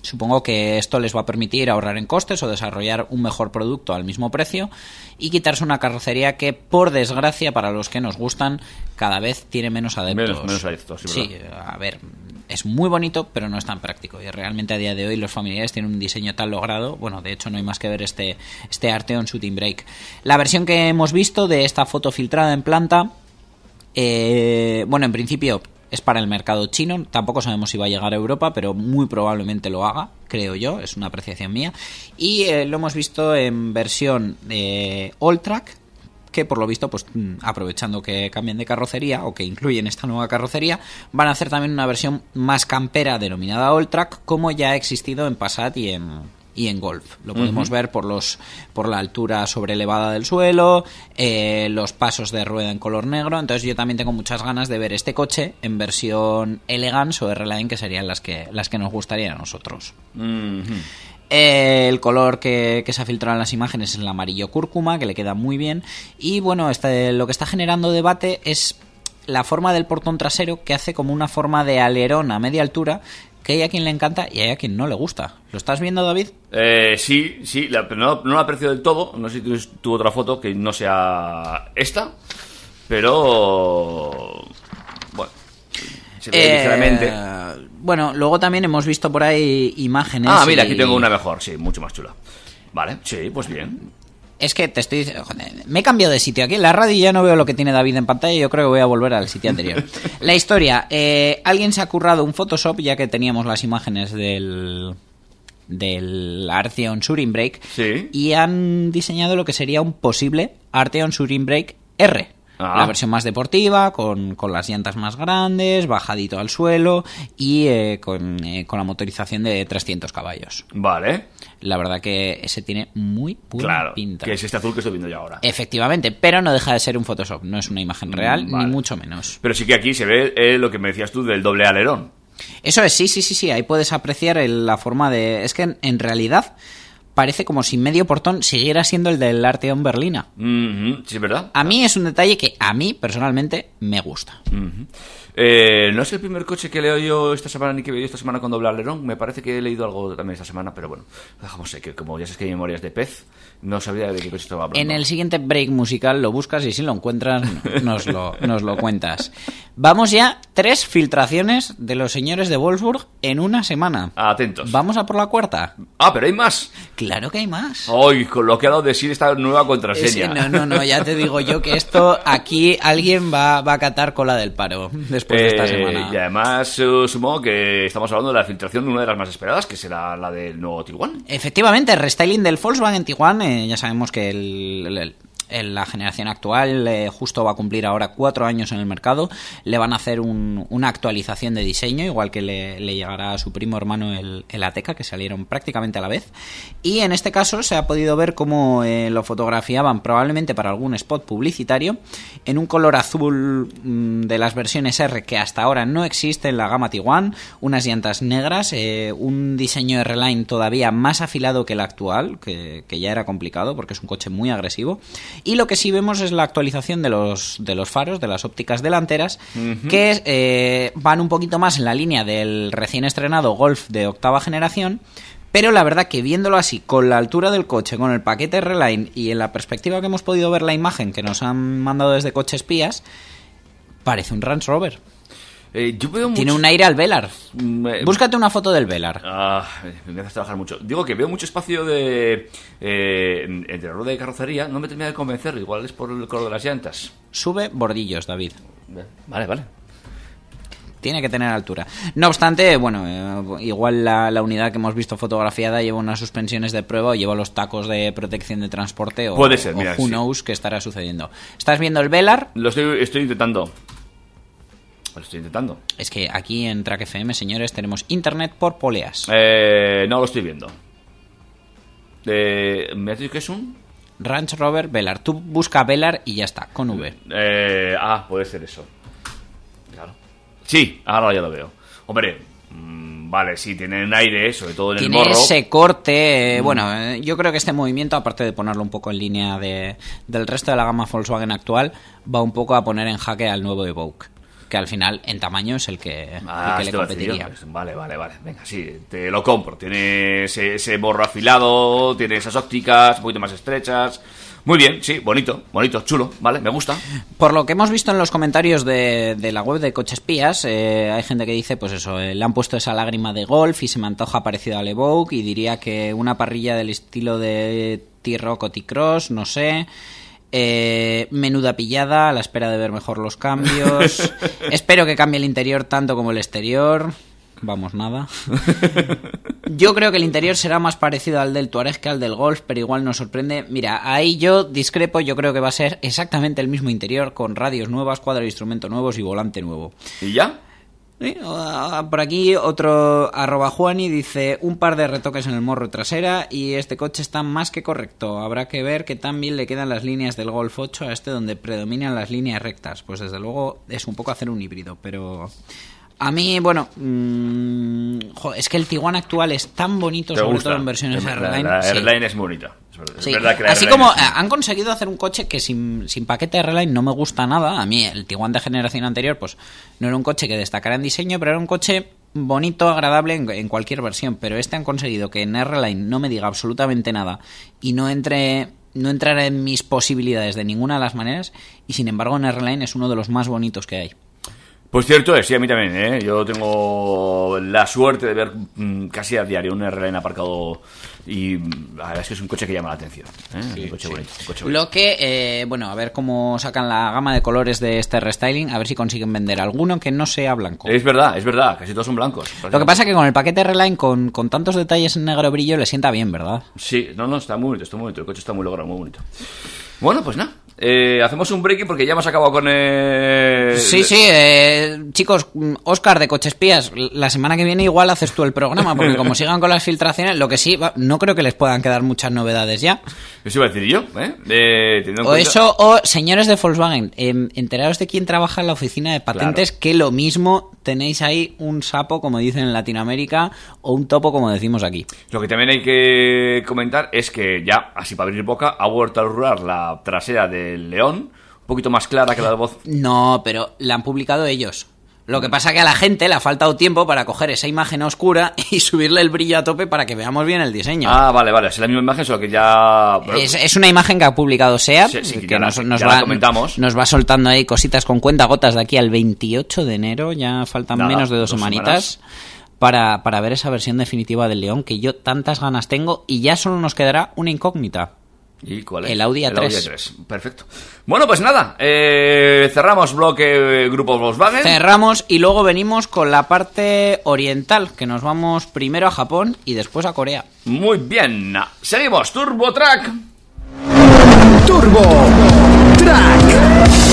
Supongo que esto les va a permitir ahorrar en costes o desarrollar un mejor producto al mismo precio y quitarse una carrocería que, por desgracia, para los que nos gustan, cada vez tiene menos adeptos. Menos- menos adeptos, sí, Sí, a ver, es muy bonito, pero no es tan práctico. Y realmente a día de hoy los familiares tienen un diseño tan logrado. Bueno, de hecho no hay más que ver este, este Arteon Shooting Break. La versión que hemos visto de esta foto filtrada en planta eh, bueno, en principio es para el mercado chino. Tampoco sabemos si va a llegar a Europa, pero muy probablemente lo haga, creo yo. Es una apreciación mía. Y eh, lo hemos visto en versión de All Track, que por lo visto, pues mm, aprovechando que cambian de carrocería o que incluyen esta nueva carrocería, van a hacer también una versión más campera denominada All Track, como ya ha existido en Passat y en y en Golf. Lo podemos ver por los por la altura sobrelevada del suelo, eh, los pasos de rueda en color negro. Entonces yo también tengo muchas ganas de ver este coche en versión Elegance o R-Line, que serían las que las que nos gustaría a nosotros. Eh, el color que, que se ha filtrado en las imágenes es el amarillo cúrcuma, que le queda muy bien. Y bueno, este, lo que está generando debate es la forma del portón trasero, que hace como una forma de alerón a media altura, que hay a quien le encanta y hay a quien no le gusta. ¿Lo estás viendo, David? Eh, sí, sí, la- pero no, no la aprecio del todo. No sé si tienes tu otra foto que no sea esta, pero. Bueno, se ve Eh, ligeramente. Bueno, luego también hemos visto por ahí imágenes. Ah, mira, y- aquí tengo una mejor, sí, mucho más chula. Vale, sí, pues bien. Es que te estoy joder, me he cambiado de sitio aquí en la radio y ya no veo lo que tiene David en pantalla. Yo creo que voy a volver al sitio anterior. la historia: eh, alguien se ha currado un Photoshop ya que teníamos las imágenes del del Arteon Surin Break Sí. y han diseñado lo que sería un posible Arteon Surin Break R. Ah. La versión más deportiva, con, con las llantas más grandes, bajadito al suelo y eh, con, eh, con la motorización de 300 caballos. Vale, La verdad que ese tiene muy buena claro. pinta. Que es este azul que estoy viendo yo ahora. Efectivamente, pero no deja de ser un Photoshop, no es una imagen real, Mm, vale. ni mucho menos. Pero sí que aquí se ve eh, lo que me decías tú del doble alerón. Eso es, sí, sí, sí, sí, ahí puedes apreciar el- la forma de... Es que en, en realidad parece como si medio portón siguiera siendo el del Arteon Berlina. Mhm, sí, es verdad. A mí es un detalle que a mí personalmente me gusta. Ujú. Eh, no es el primer coche que leo yo esta semana ni que veo esta semana con doble alerón. Me parece que he leído algo también esta semana, pero bueno, dejamos que como ya sabes que hay memorias de pez, no sabía de qué coche estaba hablando. En el siguiente break musical lo buscas y si lo encuentras nos lo, nos lo cuentas. Vamos ya, tres filtraciones de los señores de Wolfsburg en una semana. Atentos. Vamos a por la cuarta. Ah, pero hay más. Claro que hay más. Hoy, con lo que ha dado de sí esta nueva Es contraseña. no, no, no, ya te digo yo que esto aquí alguien va, va a catar cola del paro después de esta Eh, semana. Y además, supongo que estamos hablando de la filtración de una de las más esperadas, que será la del nuevo Tiguan. Efectivamente, el restyling del Volkswagen Tiguan, eh, ya sabemos que el- la generación actual eh, justo va a cumplir ahora cuatro años en el mercado. Le van a hacer un- una actualización de diseño, igual que le, le llegará a su primo hermano el, el Ateca, que salieron prácticamente a la vez. Y en este caso se ha podido ver cómo eh, lo fotografiaban probablemente para algún spot publicitario en un color azul mm, de las versiones R que hasta ahora no existe en la gama Tiguan, unas llantas negras, eh, un diseño R-Line todavía más afilado que el actual, que ya era complicado porque es un coche muy agresivo. Y lo que sí vemos es la actualización de los, de los faros, de las ópticas delanteras, que eh, van un poquito más en la línea del recién estrenado Golf de octava generación. Pero la verdad que viéndolo así, con la altura del coche, con el paquete R-Line y en la perspectiva que hemos podido ver la imagen que nos han mandado desde Coche Espías, parece un Range Rover. Eh, yo veo Tiene un aire al Velar. Mm, eh, Búscate una foto del Velar. Ah, me hace trabajar mucho. Digo que veo mucho espacio de eh, en- entre rueda de carrocería. No me termina de convencer. Igual es por el color de las llantas. Sube bordillos, David. Vale, vale. tiene que tener altura. No obstante, bueno, eh, igual la, la unidad que hemos visto fotografiada lleva unas suspensiones de prueba o lleva los tacos de protección de transporte o, Puede ser, o mira, who sí. knows qué estará sucediendo. ¿Estás viendo el Velar? Lo estoy, estoy intentando. Lo estoy intentando. Es que aquí en Track FM, señores, tenemos internet por poleas. Eh, no lo estoy viendo. Eh, ¿Me has dicho que es un? Ranch Rover Velar. Tú busca Velar y ya está, con V. Eh, ah, puede ser eso. Claro. Sí, ahora ya lo veo. Hombre, mm, vale, sí, tiene un aire, sobre todo en Tiene el morro. ese corte. eh, Mm. Bueno, eh, yo creo que este movimiento, aparte de ponerlo un poco en línea de, del resto de la gama Volkswagen actual, va un poco a poner en jaque al nuevo Evoque. Que al final, en tamaño, es el que, el Ah, que sí le a yo. competiría. Pues, Vale, vale, vale. Venga, sí, te lo compro. Tiene ese, ese morro afilado, tiene esas ópticas un poquito más estrechas. Muy bien, sí, bonito, bonito, chulo, vale, me gusta. Por lo que hemos visto en los comentarios de, de la web de Coches Pías, eh, hay gente que dice, pues eso, eh, le han puesto esa lágrima de golf y se me antoja parecido al Evoque y diría que una parrilla del estilo de T-Rock o T-Cross, no sé. Eh, menuda pillada, a la espera de ver mejor los cambios. Espero que cambie el interior tanto como el exterior. Vamos, nada. Yo creo que el interior será más parecido al del Touareg que al del Golf, pero igual nos sorprende. Mira, ahí yo discrepo, yo creo que va a ser exactamente el mismo interior, con radios nuevas, cuadro de instrumento nuevos y volante nuevo. ¿Y ya? Sí, ah, Por aquí otro arroba Juani dice un par de retoques en el morro trasera y este coche está más que correcto. Habrá que ver que tan bien le quedan las líneas del Golf 8 a este donde predominan las líneas rectas. Pues desde luego es un poco hacer un híbrido, pero... A mí, bueno, mm, jo, es que el Tiguan actual es tan bonito, ¿Te sobre gusta? todo en versiones La- R-Line. La, sí. R-Line es bonita. Es verdad, es Sí. verdad que la Así como han conseguido hacer un coche que sin, sin paquete R-Line no me gusta nada. A mí el Tiguan de generación anterior, pues no era un coche que destacara en diseño, pero era un coche bonito, agradable en, en cualquier versión. Pero este han conseguido que en R-Line no me diga absolutamente nada y no entre no entrara en mis posibilidades de ninguna de las maneras y sin embargo en R-Line es uno de los más bonitos que hay. Pues cierto es, sí, a mí también, ¿eh? Yo tengo la suerte de ver mm, casi a diario un R-Line aparcado y mm, la verdad es que es un coche que llama la atención. ¿eh? un coche bonito, un coche bonito. Lo que, eh, bueno, a ver cómo sacan la gama de colores de este restyling, a ver si consiguen vender alguno que no sea blanco. Es verdad, es verdad, casi todos son blancos. Lo que pasa es que con el paquete R-Line, con, con tantos detalles en negro brillo, le sienta bien, ¿verdad? Sí, no, no, está muy bonito, está muy bonito. El coche está muy logrado, muy bonito. Bueno, pues nada. Eh, hacemos un breaking porque ya hemos acabado con el... Sí, sí, eh, chicos, Oscar de Cochespías, la semana que viene igual haces tú el programa, porque como sigan con las filtraciones, lo que sí, no creo que les puedan quedar muchas novedades ya. Eso iba a decir yo, ¿eh? Eh, O cuenta- eso, o señores de Volkswagen, em, enteraros de quién trabaja en la oficina de patentes, que lo mismo tenéis ahí un sapo, como dicen en Latinoamérica, o un topo, como decimos aquí. Lo que también hay que comentar es que ya, así para abrir boca, ha vuelto a rular la trasera del León, un poquito más clara que la de voz. No, pero la han publicado ellos. Lo que pasa que a la gente le ha faltado tiempo para coger esa imagen oscura y subirle el brillo a tope para que veamos bien el diseño. Ah, vale, vale, es la misma imagen, solo que ya... Es, es una imagen que ha publicado SEAT, Sí, sí, que la- nos, va, comentamos. nos va soltando ahí cositas con cuentagotas de aquí al 28 de enero, ya faltan Nada, menos de dos, dos semanitas, para, para ver esa versión definitiva del León, que yo tantas ganas tengo, y ya solo nos quedará una incógnita. ¿Y cuál es? El Audi A3. A3. Perfecto. Bueno, pues nada, eh, cerramos bloque eh, Grupo Volkswagen. Cerramos y luego venimos con la parte oriental, que nos vamos primero a Japón y después a Corea. Muy bien. Seguimos, Turbo Track. Turbo Track.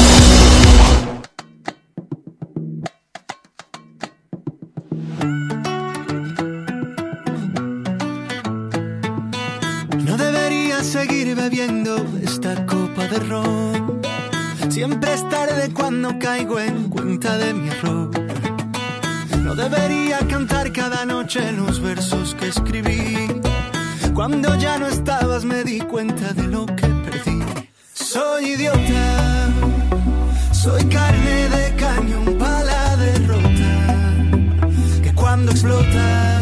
Esta copa de ron. Siempre es tarde cuando caigo en cuenta de mi error. No debería cantar cada noche los versos que escribí. Cuando ya no estabas me di cuenta de lo que perdí. Soy idiota, soy carne de cañón para la derrota. Que cuando explota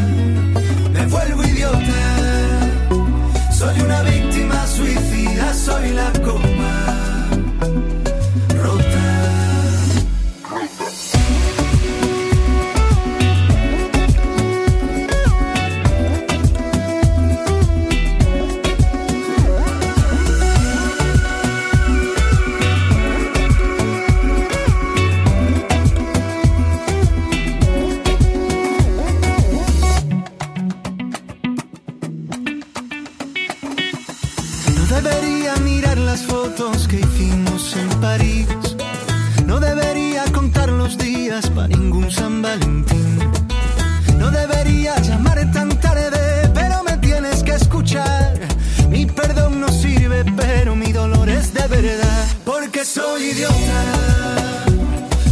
soy la coma debería mirar las fotos que hicimos en París. No debería contar los días para ningún San Valentín. No debería llamar tan tarde, pero me tienes que escuchar. Mi perdón no sirve, pero mi dolor es de verdad. Porque soy idiota,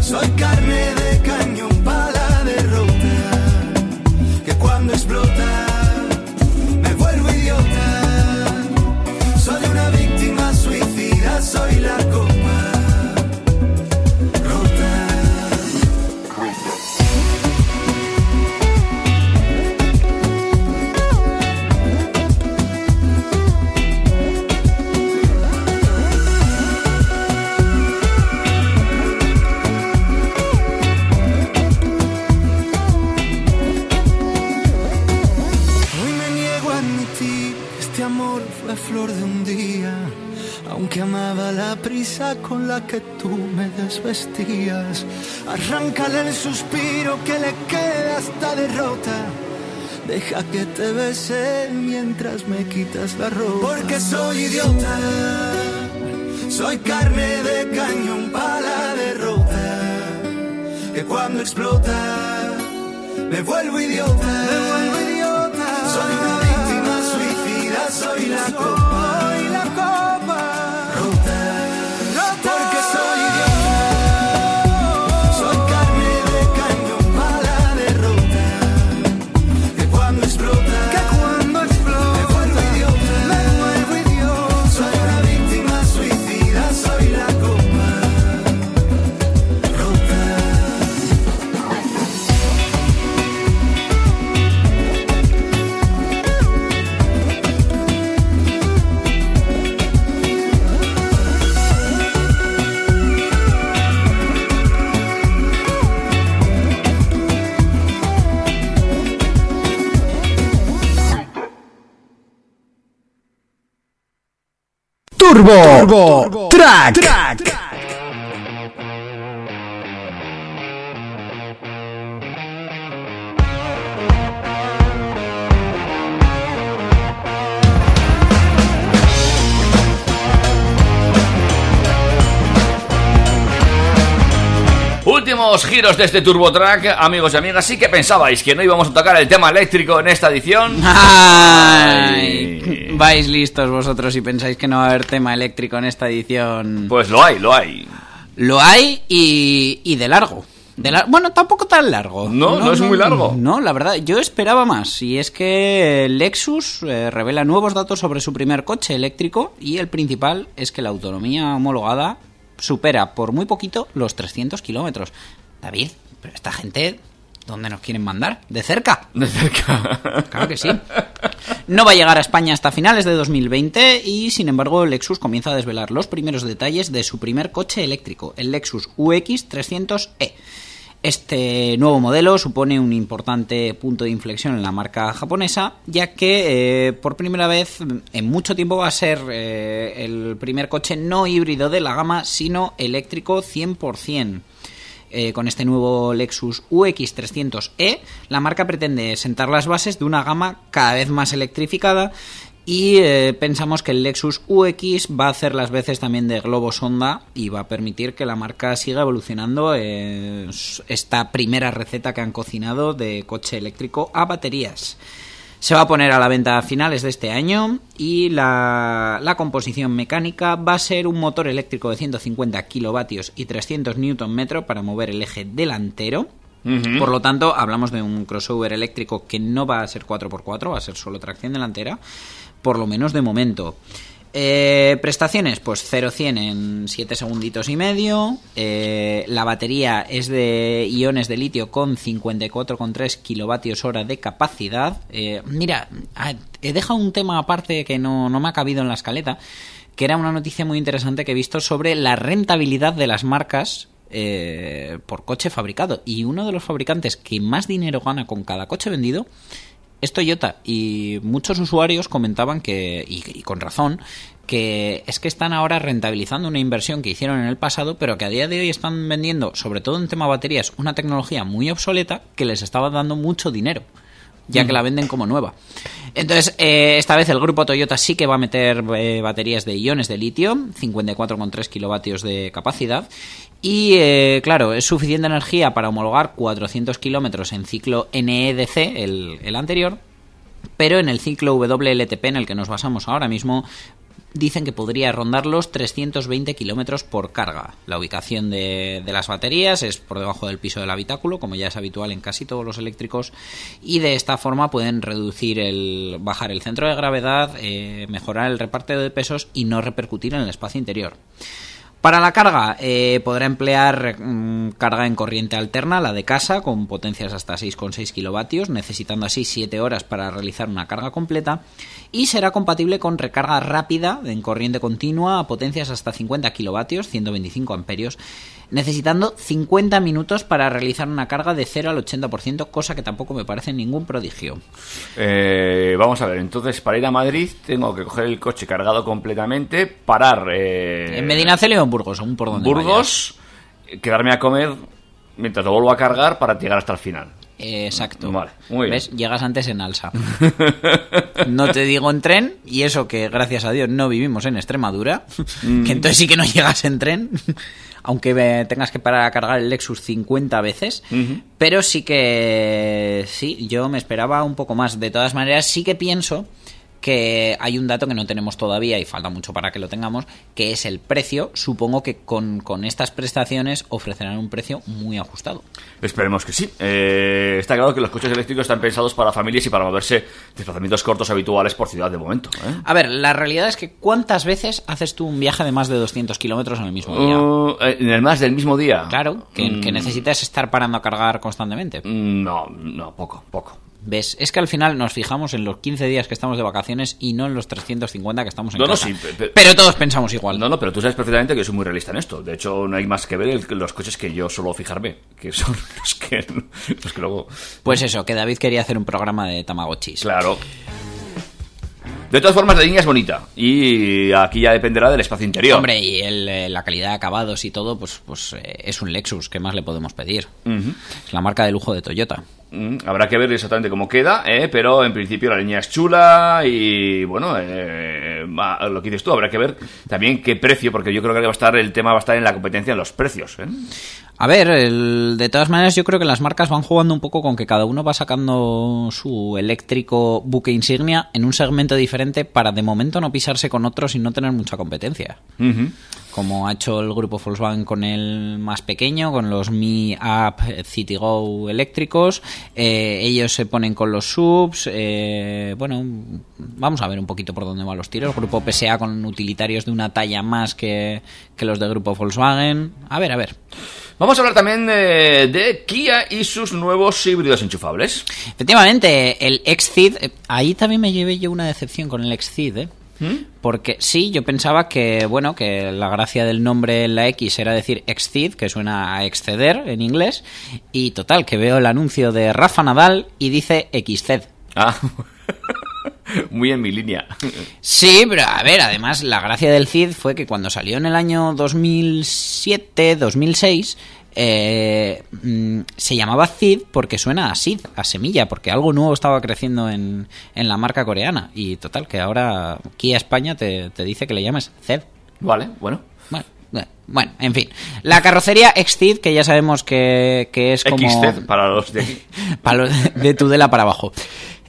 soy carne de cañón para la derrota. Que cuando explota. Con la que tú me desvestías. Arráncale el suspiro que le queda esta derrota. Deja que te bese mientras me quitas la ropa. Porque soy idiota, soy carne de cañón para la derrota. Que cuando explota me vuelvo idiota. Me vuelvo idiota. Soy una víctima suicida, soy la copa. Turbo, Track. Giros de este Turbo Track, amigos y amigas. Sí que pensabais que no íbamos a tocar el tema eléctrico en esta edición. Ay, vais listos vosotros y pensáis que no va a haber tema eléctrico en esta edición. Pues lo hay, lo hay. Lo hay y, y de largo. De bueno, tampoco tan largo. No, no es muy largo. No, la verdad, yo esperaba más. Y es que Lexus eh, revela nuevos datos sobre su primer coche eléctrico y el principal es que la autonomía homologada supera por muy poquito los 300 kilómetros. David, pero esta gente, ¿dónde nos quieren mandar? ¿De cerca? De cerca. Claro que sí. No va a llegar a España hasta finales de 2020 y sin embargo Lexus comienza a desvelar los primeros detalles de su primer coche eléctrico, el Lexus UX 300e. Este nuevo modelo supone un importante punto de inflexión en la marca japonesa, ya que eh, por primera vez en mucho tiempo va a ser eh, el primer coche no híbrido de la gama, sino eléctrico 100%. Eh, con este nuevo Lexus UX300e, la marca pretende sentar las bases de una gama cada vez más electrificada y eh, pensamos que el Lexus UX va a hacer las veces también de globo sonda y va a permitir que la marca siga evolucionando esta primera receta que han cocinado de coche eléctrico a baterías. Se va a poner a la venta a finales de este año y la, la composición mecánica va a ser un motor eléctrico de 150 kilovatios y 300 Nm para mover el eje delantero. Por lo tanto, hablamos de un crossover eléctrico que no va a ser 4x4, va a ser solo tracción delantera, por lo menos de momento. Eh, prestaciones, pues 0-100 en 7 segunditos y medio. Eh, la batería es de iones de litio con 54,3 kilovatios hora de capacidad. Eh, mira, he dejado un tema aparte que no, no me ha cabido en la escaleta, que era una noticia muy interesante que he visto sobre la rentabilidad de las marcas eh, por coche fabricado. Y uno de los fabricantes que más dinero gana con cada coche vendido es Toyota. Y muchos usuarios comentaban que, y, y con razón, que es que están ahora rentabilizando una inversión que hicieron en el pasado, pero que a día de hoy están vendiendo, sobre todo en tema baterías, una tecnología muy obsoleta que les estaba dando mucho dinero. Ya que la venden como nueva. Entonces, eh, esta vez el grupo Toyota sí que va a meter eh, baterías de iones de litio, 54,3 kilovatios de capacidad. Y eh, claro, es suficiente energía para homologar 400 kilómetros en ciclo NEDC, el, el anterior, pero en el ciclo WLTP en el que nos basamos ahora mismo dicen que podría rondar los 320 kilómetros por carga. La ubicación de, las baterías es por debajo del piso del habitáculo, como ya es habitual en casi todos los eléctricos, y de esta forma pueden reducir el, bajar el centro de gravedad, eh, mejorar el reparto de pesos y no repercutir en el espacio interior. Para la carga eh, podrá emplear mmm, carga en corriente alterna, la de casa, con potencias hasta 6,6 kilovatios, necesitando así 7 horas para realizar una carga completa, y será compatible con recarga rápida en corriente continua a potencias hasta 50 kilovatios, 125 amperios, necesitando 50 minutos para realizar una carga de 0 al 80%, cosa que tampoco me parece ningún prodigio. Eh, vamos a ver, entonces para ir a Madrid tengo que coger el coche cargado completamente, parar... Eh, en Medinaceli o en Burgos, aún por donde Burgos, vayas. quedarme a comer mientras lo vuelvo a cargar para llegar hasta el final. Exacto. Vale, muy ¿Ves? Llegas antes en alza. no te digo en tren, y eso que gracias a Dios no vivimos en Extremadura, mm. que entonces sí que no llegas en tren, aunque tengas que parar a cargar el Lexus 50 veces, uh -huh. pero sí que sí, yo me esperaba un poco más. De todas maneras, sí que pienso que hay un dato que no tenemos todavía y falta mucho para que lo tengamos, que es el precio. Supongo que con, con estas prestaciones ofrecerán un precio muy ajustado. Esperemos que sí. Eh, está claro que los coches eléctricos están pensados para familias y para moverse desplazamientos cortos habituales por ciudad de momento. ¿eh? A ver, la realidad es que ¿cuántas veces haces tú un viaje de más de 200 kilómetros en el mismo día? Uh, ¿En el más del mismo día? Claro, que, mm. que necesitas estar parando a cargar constantemente. No, no, poco, poco. ¿Ves? Es que al final nos fijamos en los 15 días que estamos de vacaciones y no en los 350 que estamos en no, casa. No, sí, pero, pero, todos pensamos igual. No, no, pero tú sabes perfectamente que yo soy muy realista en esto. De hecho, no hay más que ver el, los coches que yo suelo fijarme, que son los que, los que luego... Pues eso, que David quería hacer un programa de Tamagotchis. Claro. De todas formas, la línea es bonita y aquí ya dependerá del espacio interior. Hombre, y el, eh, la calidad de acabados y todo, pues, pues eh, es un Lexus, ¿qué más le podemos pedir? Uh -huh. Es la marca de lujo de Toyota. Mm, habrá que ver exactamente cómo queda, ¿eh? pero en principio la línea es chula y bueno, eh, lo que dices tú, habrá que ver también qué precio, porque yo creo que va a estar el tema va a estar en la competencia en los precios. ¿eh? A ver, el, de todas maneras yo creo que las marcas van jugando un poco con que cada uno va sacando su eléctrico buque insignia en un segmento diferente para de momento no pisarse con otros y no tener mucha competencia. Uh -huh. Como ha hecho el grupo Volkswagen con el más pequeño, con los Mi Up CityGo eléctricos, eh, ellos se ponen con los subs, eh, bueno, vamos a ver un poquito por dónde van los tiros. Grupo PSA con utilitarios de una talla más que, que los del grupo Volkswagen. A ver, a ver. Vamos a hablar también de, de, Kia y sus nuevos híbridos enchufables. Efectivamente, el Xceed, ahí también me llevé yo una decepción con el Xceed, ¿eh? ¿Mm? Porque sí, yo pensaba que, bueno, que la gracia del nombre en la X era decir exceed, que suena a exceder en inglés, y total, que veo el anuncio de Rafa Nadal y dice XCED. Ah, muy en mi línea. Sí, pero a ver, además la gracia del CID fue que cuando salió en el año 2007, 2006, eh, mm, se llamaba CID porque suena a SID, a semilla, porque algo nuevo estaba creciendo en, en la marca coreana. Y total, que ahora Kia España te, te dice que le llames CED. Vale, bueno. Bueno, bueno, en fin. La carrocería XCID, que ya sabemos que, que es como... Para los de para los de Tudela para abajo.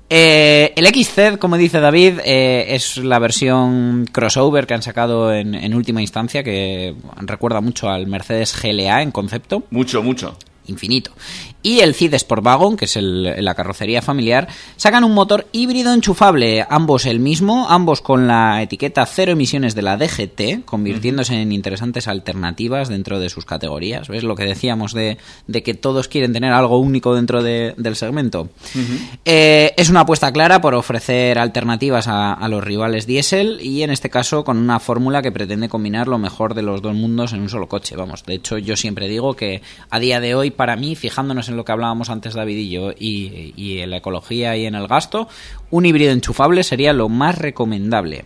Eh, el XZ, como dice David, eh, es la versión crossover que han sacado en, en, última instancia, que recuerda mucho al Mercedes GLA en concepto. Mucho, mucho. Infinito. Y el CID Sportwagon, que es el, la carrocería familiar, sacan un motor híbrido enchufable, ambos el mismo, ambos con la etiqueta cero emisiones de la DGT, convirtiéndose en interesantes alternativas dentro de sus categorías. ¿Ves lo que decíamos de, de que todos quieren tener algo único dentro de, del segmento? Uh -huh. eh, es una apuesta clara por ofrecer alternativas a, a los rivales diésel y en este caso con una fórmula que pretende combinar lo mejor de los dos mundos en un solo coche. Vamos, de hecho yo siempre digo que a día de hoy para mí, fijándonos en lo que hablábamos antes David y yo, y, y en la ecología y en el gasto, un híbrido enchufable sería lo más recomendable.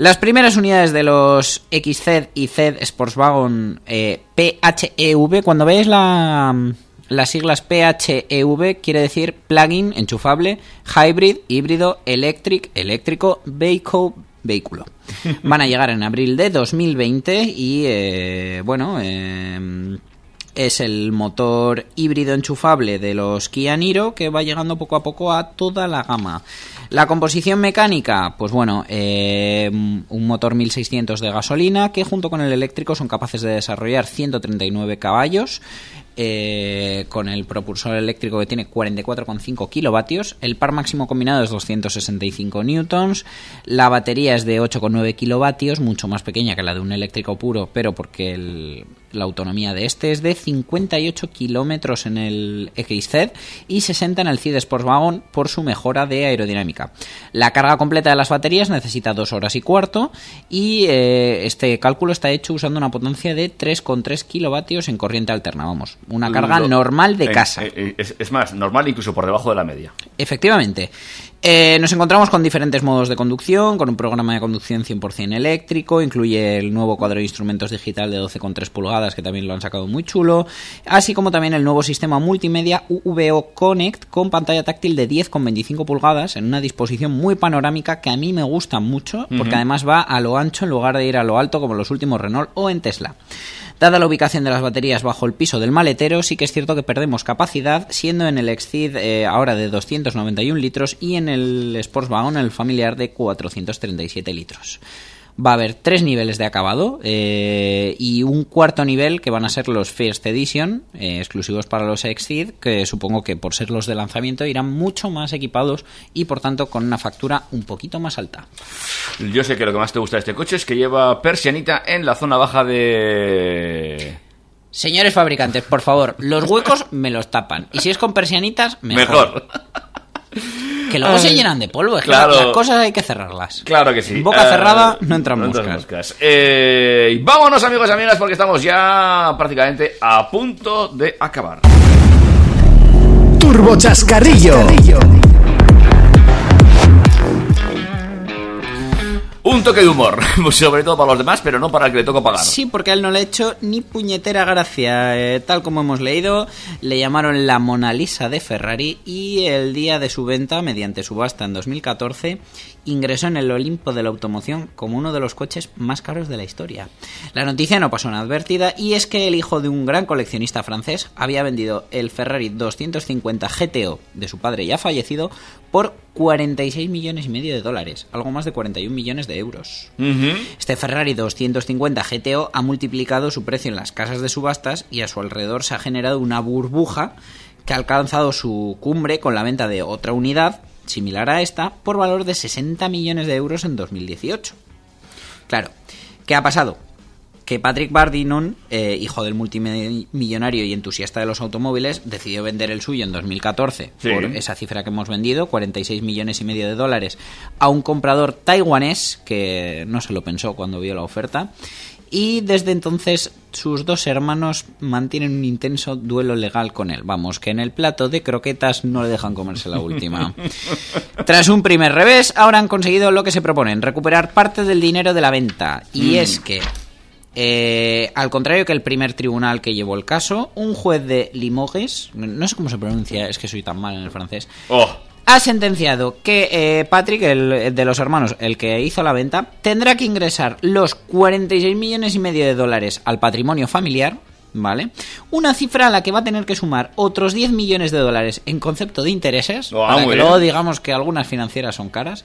Las primeras unidades de los XZ y Z Sportswagen eh, PHEV, cuando veis la, Las siglas PHEV quiere decir plug-in, enchufable, hybrid, híbrido, electric, eléctrico, vehicle, vehículo. Van a llegar en abril de 2020 y, eh, bueno, eh, es el motor híbrido enchufable de los Kia Niro que va llegando poco a poco a toda la gama. La composición mecánica, pues bueno, eh, un motor 1600 de gasolina que junto con el eléctrico son capaces de desarrollar 139 caballos. eh, con el propulsor eléctrico que tiene 44,5 kilovatios, el par máximo combinado es 265 newtons, la batería es de 8,9 kilovatios, mucho más pequeña que la de un eléctrico puro, pero porque el- la autonomía de este es de 58 kilómetros en el XZ y 60 en el CID Sportswagon por su mejora de aerodinámica. La carga completa de las baterías necesita 2 horas y cuarto y eh, este cálculo está hecho usando una potencia de 3,3 kilovatios en corriente alterna, vamos, una carga Lo- normal de en- casa. es, es más, normal incluso por debajo de la media. Efectivamente. Eh, nos encontramos con diferentes modos de conducción, con un programa de conducción 100% eléctrico, incluye el nuevo cuadro de instrumentos digital de 12,3 pulgadas, que también lo han sacado muy chulo, así como también el nuevo sistema multimedia UVO Connect con pantalla táctil de 10,25 pulgadas en una disposición muy panorámica que a mí me gusta mucho, porque además va a lo ancho en lugar de ir a lo alto como los últimos Renault o en Tesla. Dada la ubicación de las baterías bajo el piso del maletero, sí que es cierto que perdemos capacidad, siendo en el Exceed eh, ahora de 291 litros y en el Sportswagon, el familiar, de 437 litros. Va a haber tres niveles de acabado eh, y un cuarto nivel que van a ser los First Edition, eh, exclusivos para los Exceed, que supongo que por ser los de lanzamiento irán mucho más equipados y por tanto con una factura un poquito más alta. Yo sé que lo que más te gusta de este coche es que lleva persianita en la zona baja de... Señores fabricantes, por favor, los huecos me los tapan. Y si es con persianitas, mejor. Mejor. Que luego se llenan de polvo. Es que Claro. las cosas hay que cerrarlas. Claro que sí. Boca Eh, cerrada, no entran moscas. moscas. Eh, y vámonos amigos y amigas porque estamos ya prácticamente a punto de acabar. Turbo Chascarrillo. Un toque de humor, sobre todo para los demás, pero no para el que le toca pagar. Sí, porque a él no le ha hecho ni puñetera gracia. Eh, tal como hemos leído, le llamaron la Mona Lisa de Ferrari y el día de su venta, mediante subasta en 2014, ingresó en el Olimpo de la automoción como uno de los coches más caros de la historia. La noticia no pasó inadvertida y es que el hijo de un gran coleccionista francés había vendido el Ferrari 250 GTO de su padre ya fallecido por 46 millones y medio de dólares, algo más de 41 millones de euros. Este Ferrari 250 GTO ha multiplicado su precio en las casas de subastas y a su alrededor se ha generado una burbuja que ha alcanzado su cumbre con la venta de otra unidad similar a esta por valor de 60 millones de euros en 2018. Claro, ¿qué ha pasado? Que Patrick Bardinon, eh, hijo del multimillonario y entusiasta de los automóviles, decidió vender el suyo en 2014 Sí. por esa cifra que hemos vendido, 46 millones y medio de dólares, a un comprador taiwanés que no se lo pensó cuando vio la oferta. Y desde entonces sus dos hermanos mantienen un intenso duelo legal con él. Vamos, que en el plato de croquetas no le dejan comerse la última. Tras un primer revés, ahora han conseguido lo que se proponen, recuperar parte del dinero de la venta. Y Mm. es que, eh, al contrario que el primer tribunal que llevó el caso, un juez de Limoges, no sé cómo se pronuncia, es que soy tan mal en el francés, Oh, ha sentenciado que eh, Patrick, el, el de los hermanos, el que hizo la venta, tendrá que ingresar los 46 millones y medio de dólares al patrimonio familiar, ¿vale? Una cifra a la que va a tener que sumar otros 10 millones de dólares en concepto de intereses, para muy que bien. luego digamos que algunas financieras son caras,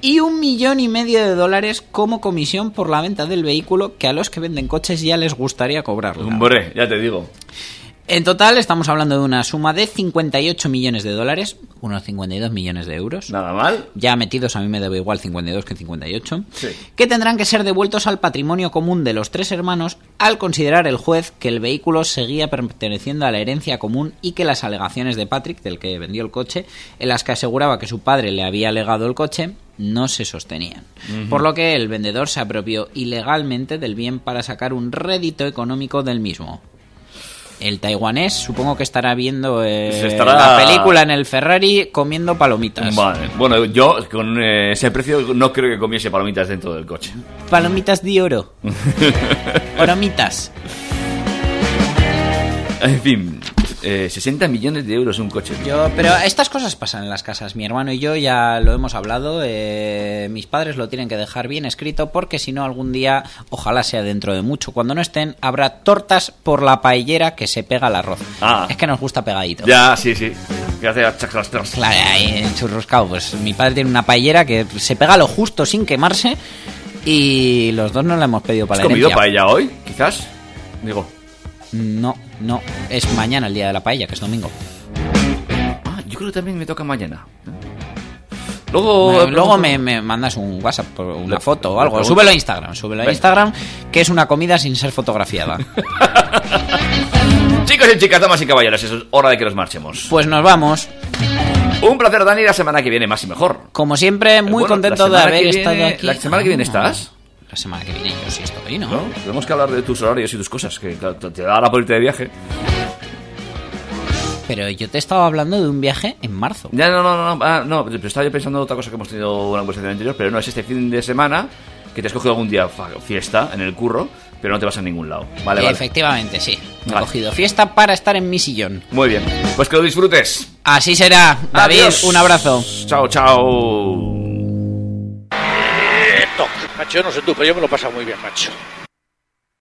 y un millón y medio de dólares como comisión por la venta del vehículo que a los que venden coches ya les gustaría cobrarlo. hombre, ya te digo. En total estamos hablando de una suma de 58 millones de dólares, unos 52 millones de euros. Nada mal. Ya metidos a mí me debe igual 52 que 58. Sí. Que tendrán que ser devueltos al patrimonio común de los tres hermanos al considerar el juez que el vehículo seguía perteneciendo a la herencia común y que las alegaciones de Patrick, del que vendió el coche, en las que aseguraba que su padre le había legado el coche, no se sostenían. Por lo que el vendedor se apropió ilegalmente del bien para sacar un rédito económico del mismo. El taiwanés supongo que estará viendo eh, estará- la película en el Ferrari comiendo palomitas. Vale. Bueno, yo con eh, ese precio no creo que comiese palomitas dentro del coche. Palomitas de oro. Oromitas. En fin, Eh, 60 millones de euros un coche. Yo, pero estas cosas pasan en las casas. Mi hermano y yo ya lo hemos hablado. eh, mis padres lo tienen que dejar bien escrito porque si no algún día, ojalá sea dentro de mucho, cuando no estén, habrá tortas por la paellera que se pega al arroz. Ah. Es que nos gusta pegadito. Ya, sí, sí. Hace chacrastras. Claro, ahí churruscado. Pues mi padre tiene una paellera que se pega lo justo sin quemarse y los dos nos la hemos pedido para ¿Has la comido paella hoy? Quizás. Digo. No, no. Es mañana el día de la paella, que es domingo. Ah, yo creo que también me toca mañana. Luego, Eh, luego me, me mandas un WhatsApp, por una Le- foto o algo. Súbelo a Instagram, súbelo a. Instagram, que es una comida sin ser fotografiada. Chicos y chicas, damas y caballeros, es hora de que nos marchemos. Pues nos vamos. Un placer, Dani, la semana que viene más y mejor. Como siempre, muy Bueno, contento de haber estado viene- aquí. ¿La semana que viene Ah, estás? La semana que viene yo sí estoy, ¿no? ¿No? Tenemos que hablar de tus horarios y tus cosas, que te da la por irte de viaje. Pero yo te estaba hablando de un viaje en marzo. Ya, no, no, no, no, ah, no, pero estaba yo pensando en otra cosa que hemos tenido una conversación anterior, pero no, es este fin de semana que te has cogido algún día fiesta en el curro, pero no te vas a ningún lado. Vale, vale. Efectivamente, sí. Me Vale. he cogido fiesta para estar en mi sillón. Muy bien. Pues que lo disfrutes. Así será. David, Adiós. un abrazo. Chao, chao. Macho, yo no sé tú, pero yo me lo he pasado muy bien, macho.